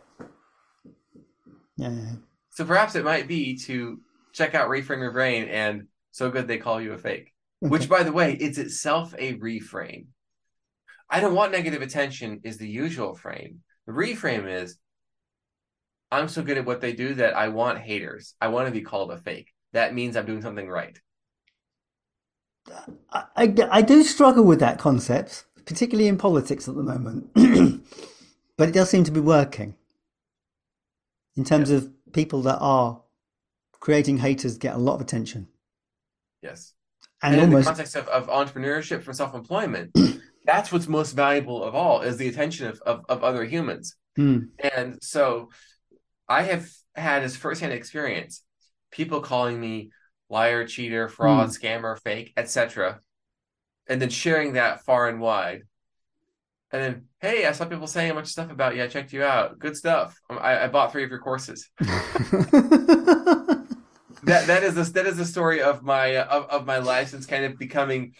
A: Yeah.
B: So perhaps it might be to check out Reframe Your Brain and So Good They Call You a Fake, which, by the way, is itself a reframe. I don't want negative attention, is the usual frame. The reframe is I'm so good at what they do that I want haters. I want to be called a fake. That means I'm doing something right.
A: I, I, I do struggle with that concept, particularly in politics at the moment. but it does seem to be working. In terms of people that are creating haters get a lot of attention.
B: Yes.
A: And,
B: And, in
A: almost
B: the context of, of entrepreneurship from self-employment, that's what's most valuable of all is the attention of, of, of other humans.
A: Hmm.
B: And so I have had as firsthand experience people calling me liar, cheater, fraud, scammer, fake, etc. And then sharing that far and wide. And then, hey, I saw people saying a bunch of stuff about you. I checked you out. Good stuff. Um, I, I bought three of your courses. That that is the that is the story of my uh, of, of my life since kind of becoming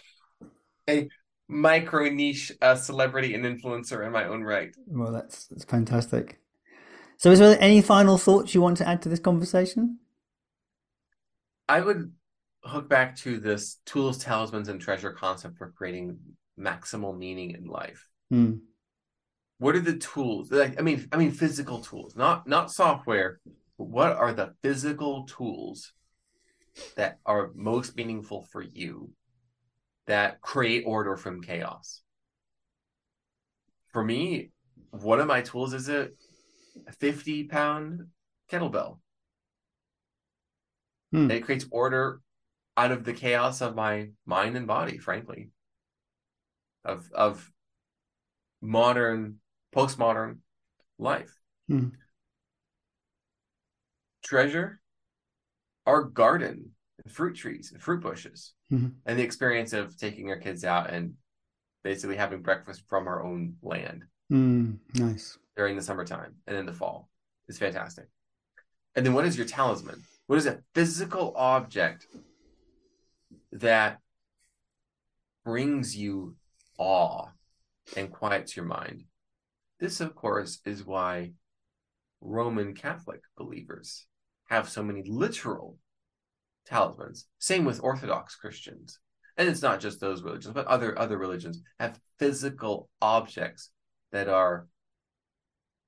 B: a micro niche uh, celebrity and influencer in my own right.
A: well, that's, that's fantastic. So, is there any final thoughts you want to add to this conversation?
B: I would hook back to this tools, talismans, and treasure concept for creating maximal meaning in life.
A: Hmm.
B: What are the tools? Like, I mean, I mean, physical tools, not not software. But what are the physical tools that are most meaningful for you that create order from chaos? For me, one of my tools is a 50 pound kettlebell.
A: Hmm.
B: It creates order out of the chaos of my mind and body, frankly. Of of modern, postmodern life.
A: Hmm.
B: Treasure our garden, and fruit trees, and fruit bushes,
A: Mhm.
B: and the experience of taking our kids out and basically having breakfast from our own land
A: Hmm. Nice.
B: during the summertime and in the fall is fantastic. And then what is your talisman? What is a physical object that brings you awe and quiets your mind? This, of course, is why Roman Catholic believers have so many literal talismans. Same with Orthodox Christians. And it's not just those religions, but other other religions have physical objects that are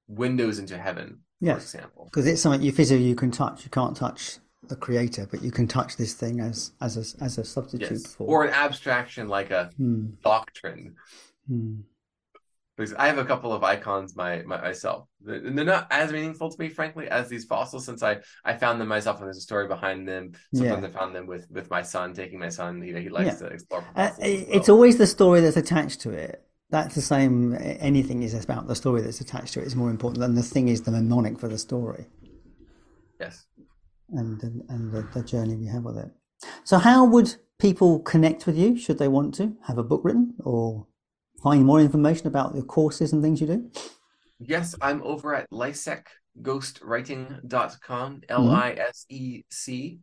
B: windows into heaven, for example.
A: Because it's something you physically you can touch. You can't touch the creator, but you can touch this thing as as a as a substitute
B: Yes.
A: for.
B: Or an abstraction like a
A: Hmm.
B: doctrine.
A: Hmm.
B: Because I have a couple of icons my, my myself. They're they're not as meaningful to me, frankly, as these fossils, since I I found them myself and there's a story behind them. Sometimes I found them with with my son, taking my son. You know, he likes to explore.
A: Uh, it's
B: well.
A: always the story that's attached to it. That's the same. Anything is about the story that's attached to it is more important than the thing is the mnemonic for the story
B: yes.
A: and and, and the, the journey we have with it. So, how would people connect with you? Should they want to have a book written or find more information about the courses and things you do?
B: Yes, I'm over at lisecghostwriting.com,
A: Mm-hmm.
B: L I S E C.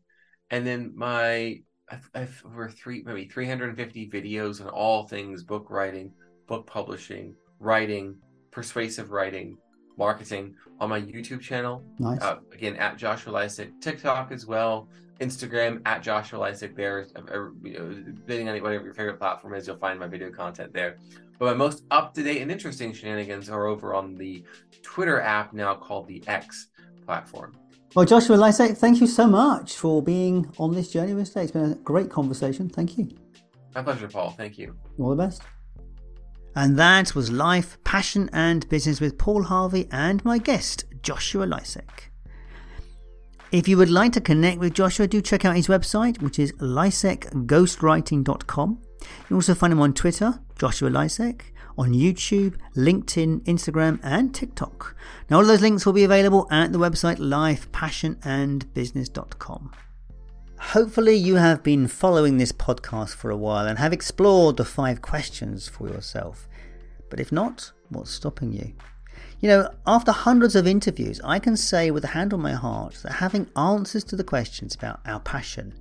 B: And then my, I've, I've over three, maybe 350 videos on all things book writing, book publishing, writing, persuasive writing, marketing on my YouTube channel.
A: Nice.
B: Uh, again, at Joshua Lisec, TikTok as well, Instagram at Joshua Lisec. There, you know, depending on whatever your favorite platform is, you'll find my video content there. But my most up to date and interesting shenanigans are over on the Twitter app now called the X platform.
A: Well, Joshua Lisec, thank you so much for being on this journey with us today. It's been a great conversation. Thank you.
B: My pleasure, Paul. Thank you.
A: All the best. And that was Life, Passion and Business with Paul Harvey and my guest, Joshua Lisec. If you would like to connect with Joshua, do check out his website, which is lisecghostwriting.com. You also find him on Twitter, Joshua Lisec, on YouTube, LinkedIn, Instagram, and TikTok. Now, all those links will be available at the website lifepassionandbusiness.com. Hopefully, you have been following this podcast for a while and have explored the five questions for yourself. But if not, what's stopping you? You know, after hundreds of interviews, I can say with a hand on my heart that having answers to the questions about our passion,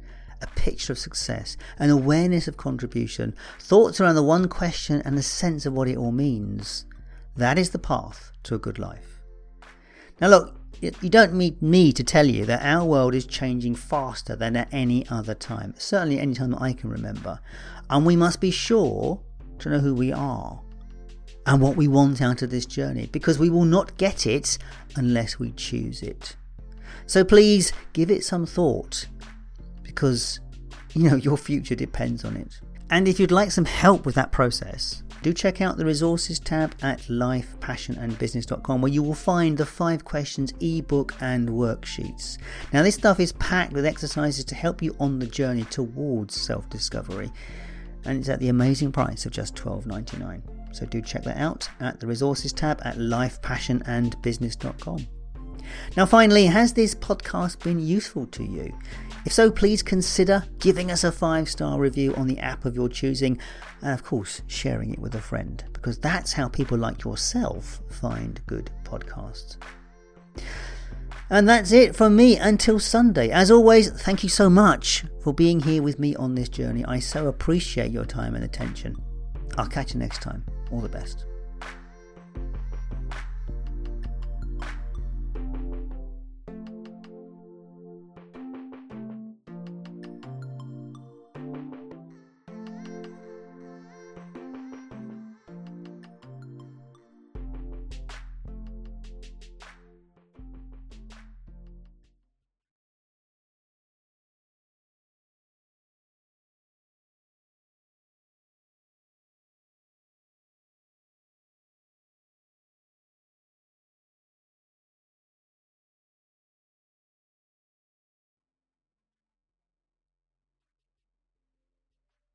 A: a picture of success, an awareness of contribution, thoughts around the one question, and a sense of what it all means, that is the path to a good life. Now, look, you don't need me to tell you that our world is changing faster than at any other time, certainly any time that I can remember. And we must be sure to know who we are and what we want out of this journey because we will not get it unless we choose it. So please give it some thought because you know your future depends on it. And if you'd like some help with that process, do check out the resources tab at lifepassionandbusiness.com where you will find the 5 questions ebook and worksheets. Now this stuff is packed with exercises to help you on the journey towards self-discovery and it's at the amazing price of just $12.99. So do check that out at the resources tab at lifepassionandbusiness.com. Now, finally, has this podcast been useful to you? If so, please consider giving us a five star review on the app of your choosing, and of course, sharing it with a friend, because that's how people like yourself find good podcasts. And that's it from me until Sunday. As always, thank you so much for being here with me on this journey. I so appreciate your time and attention. I'll catch you next time. All the best.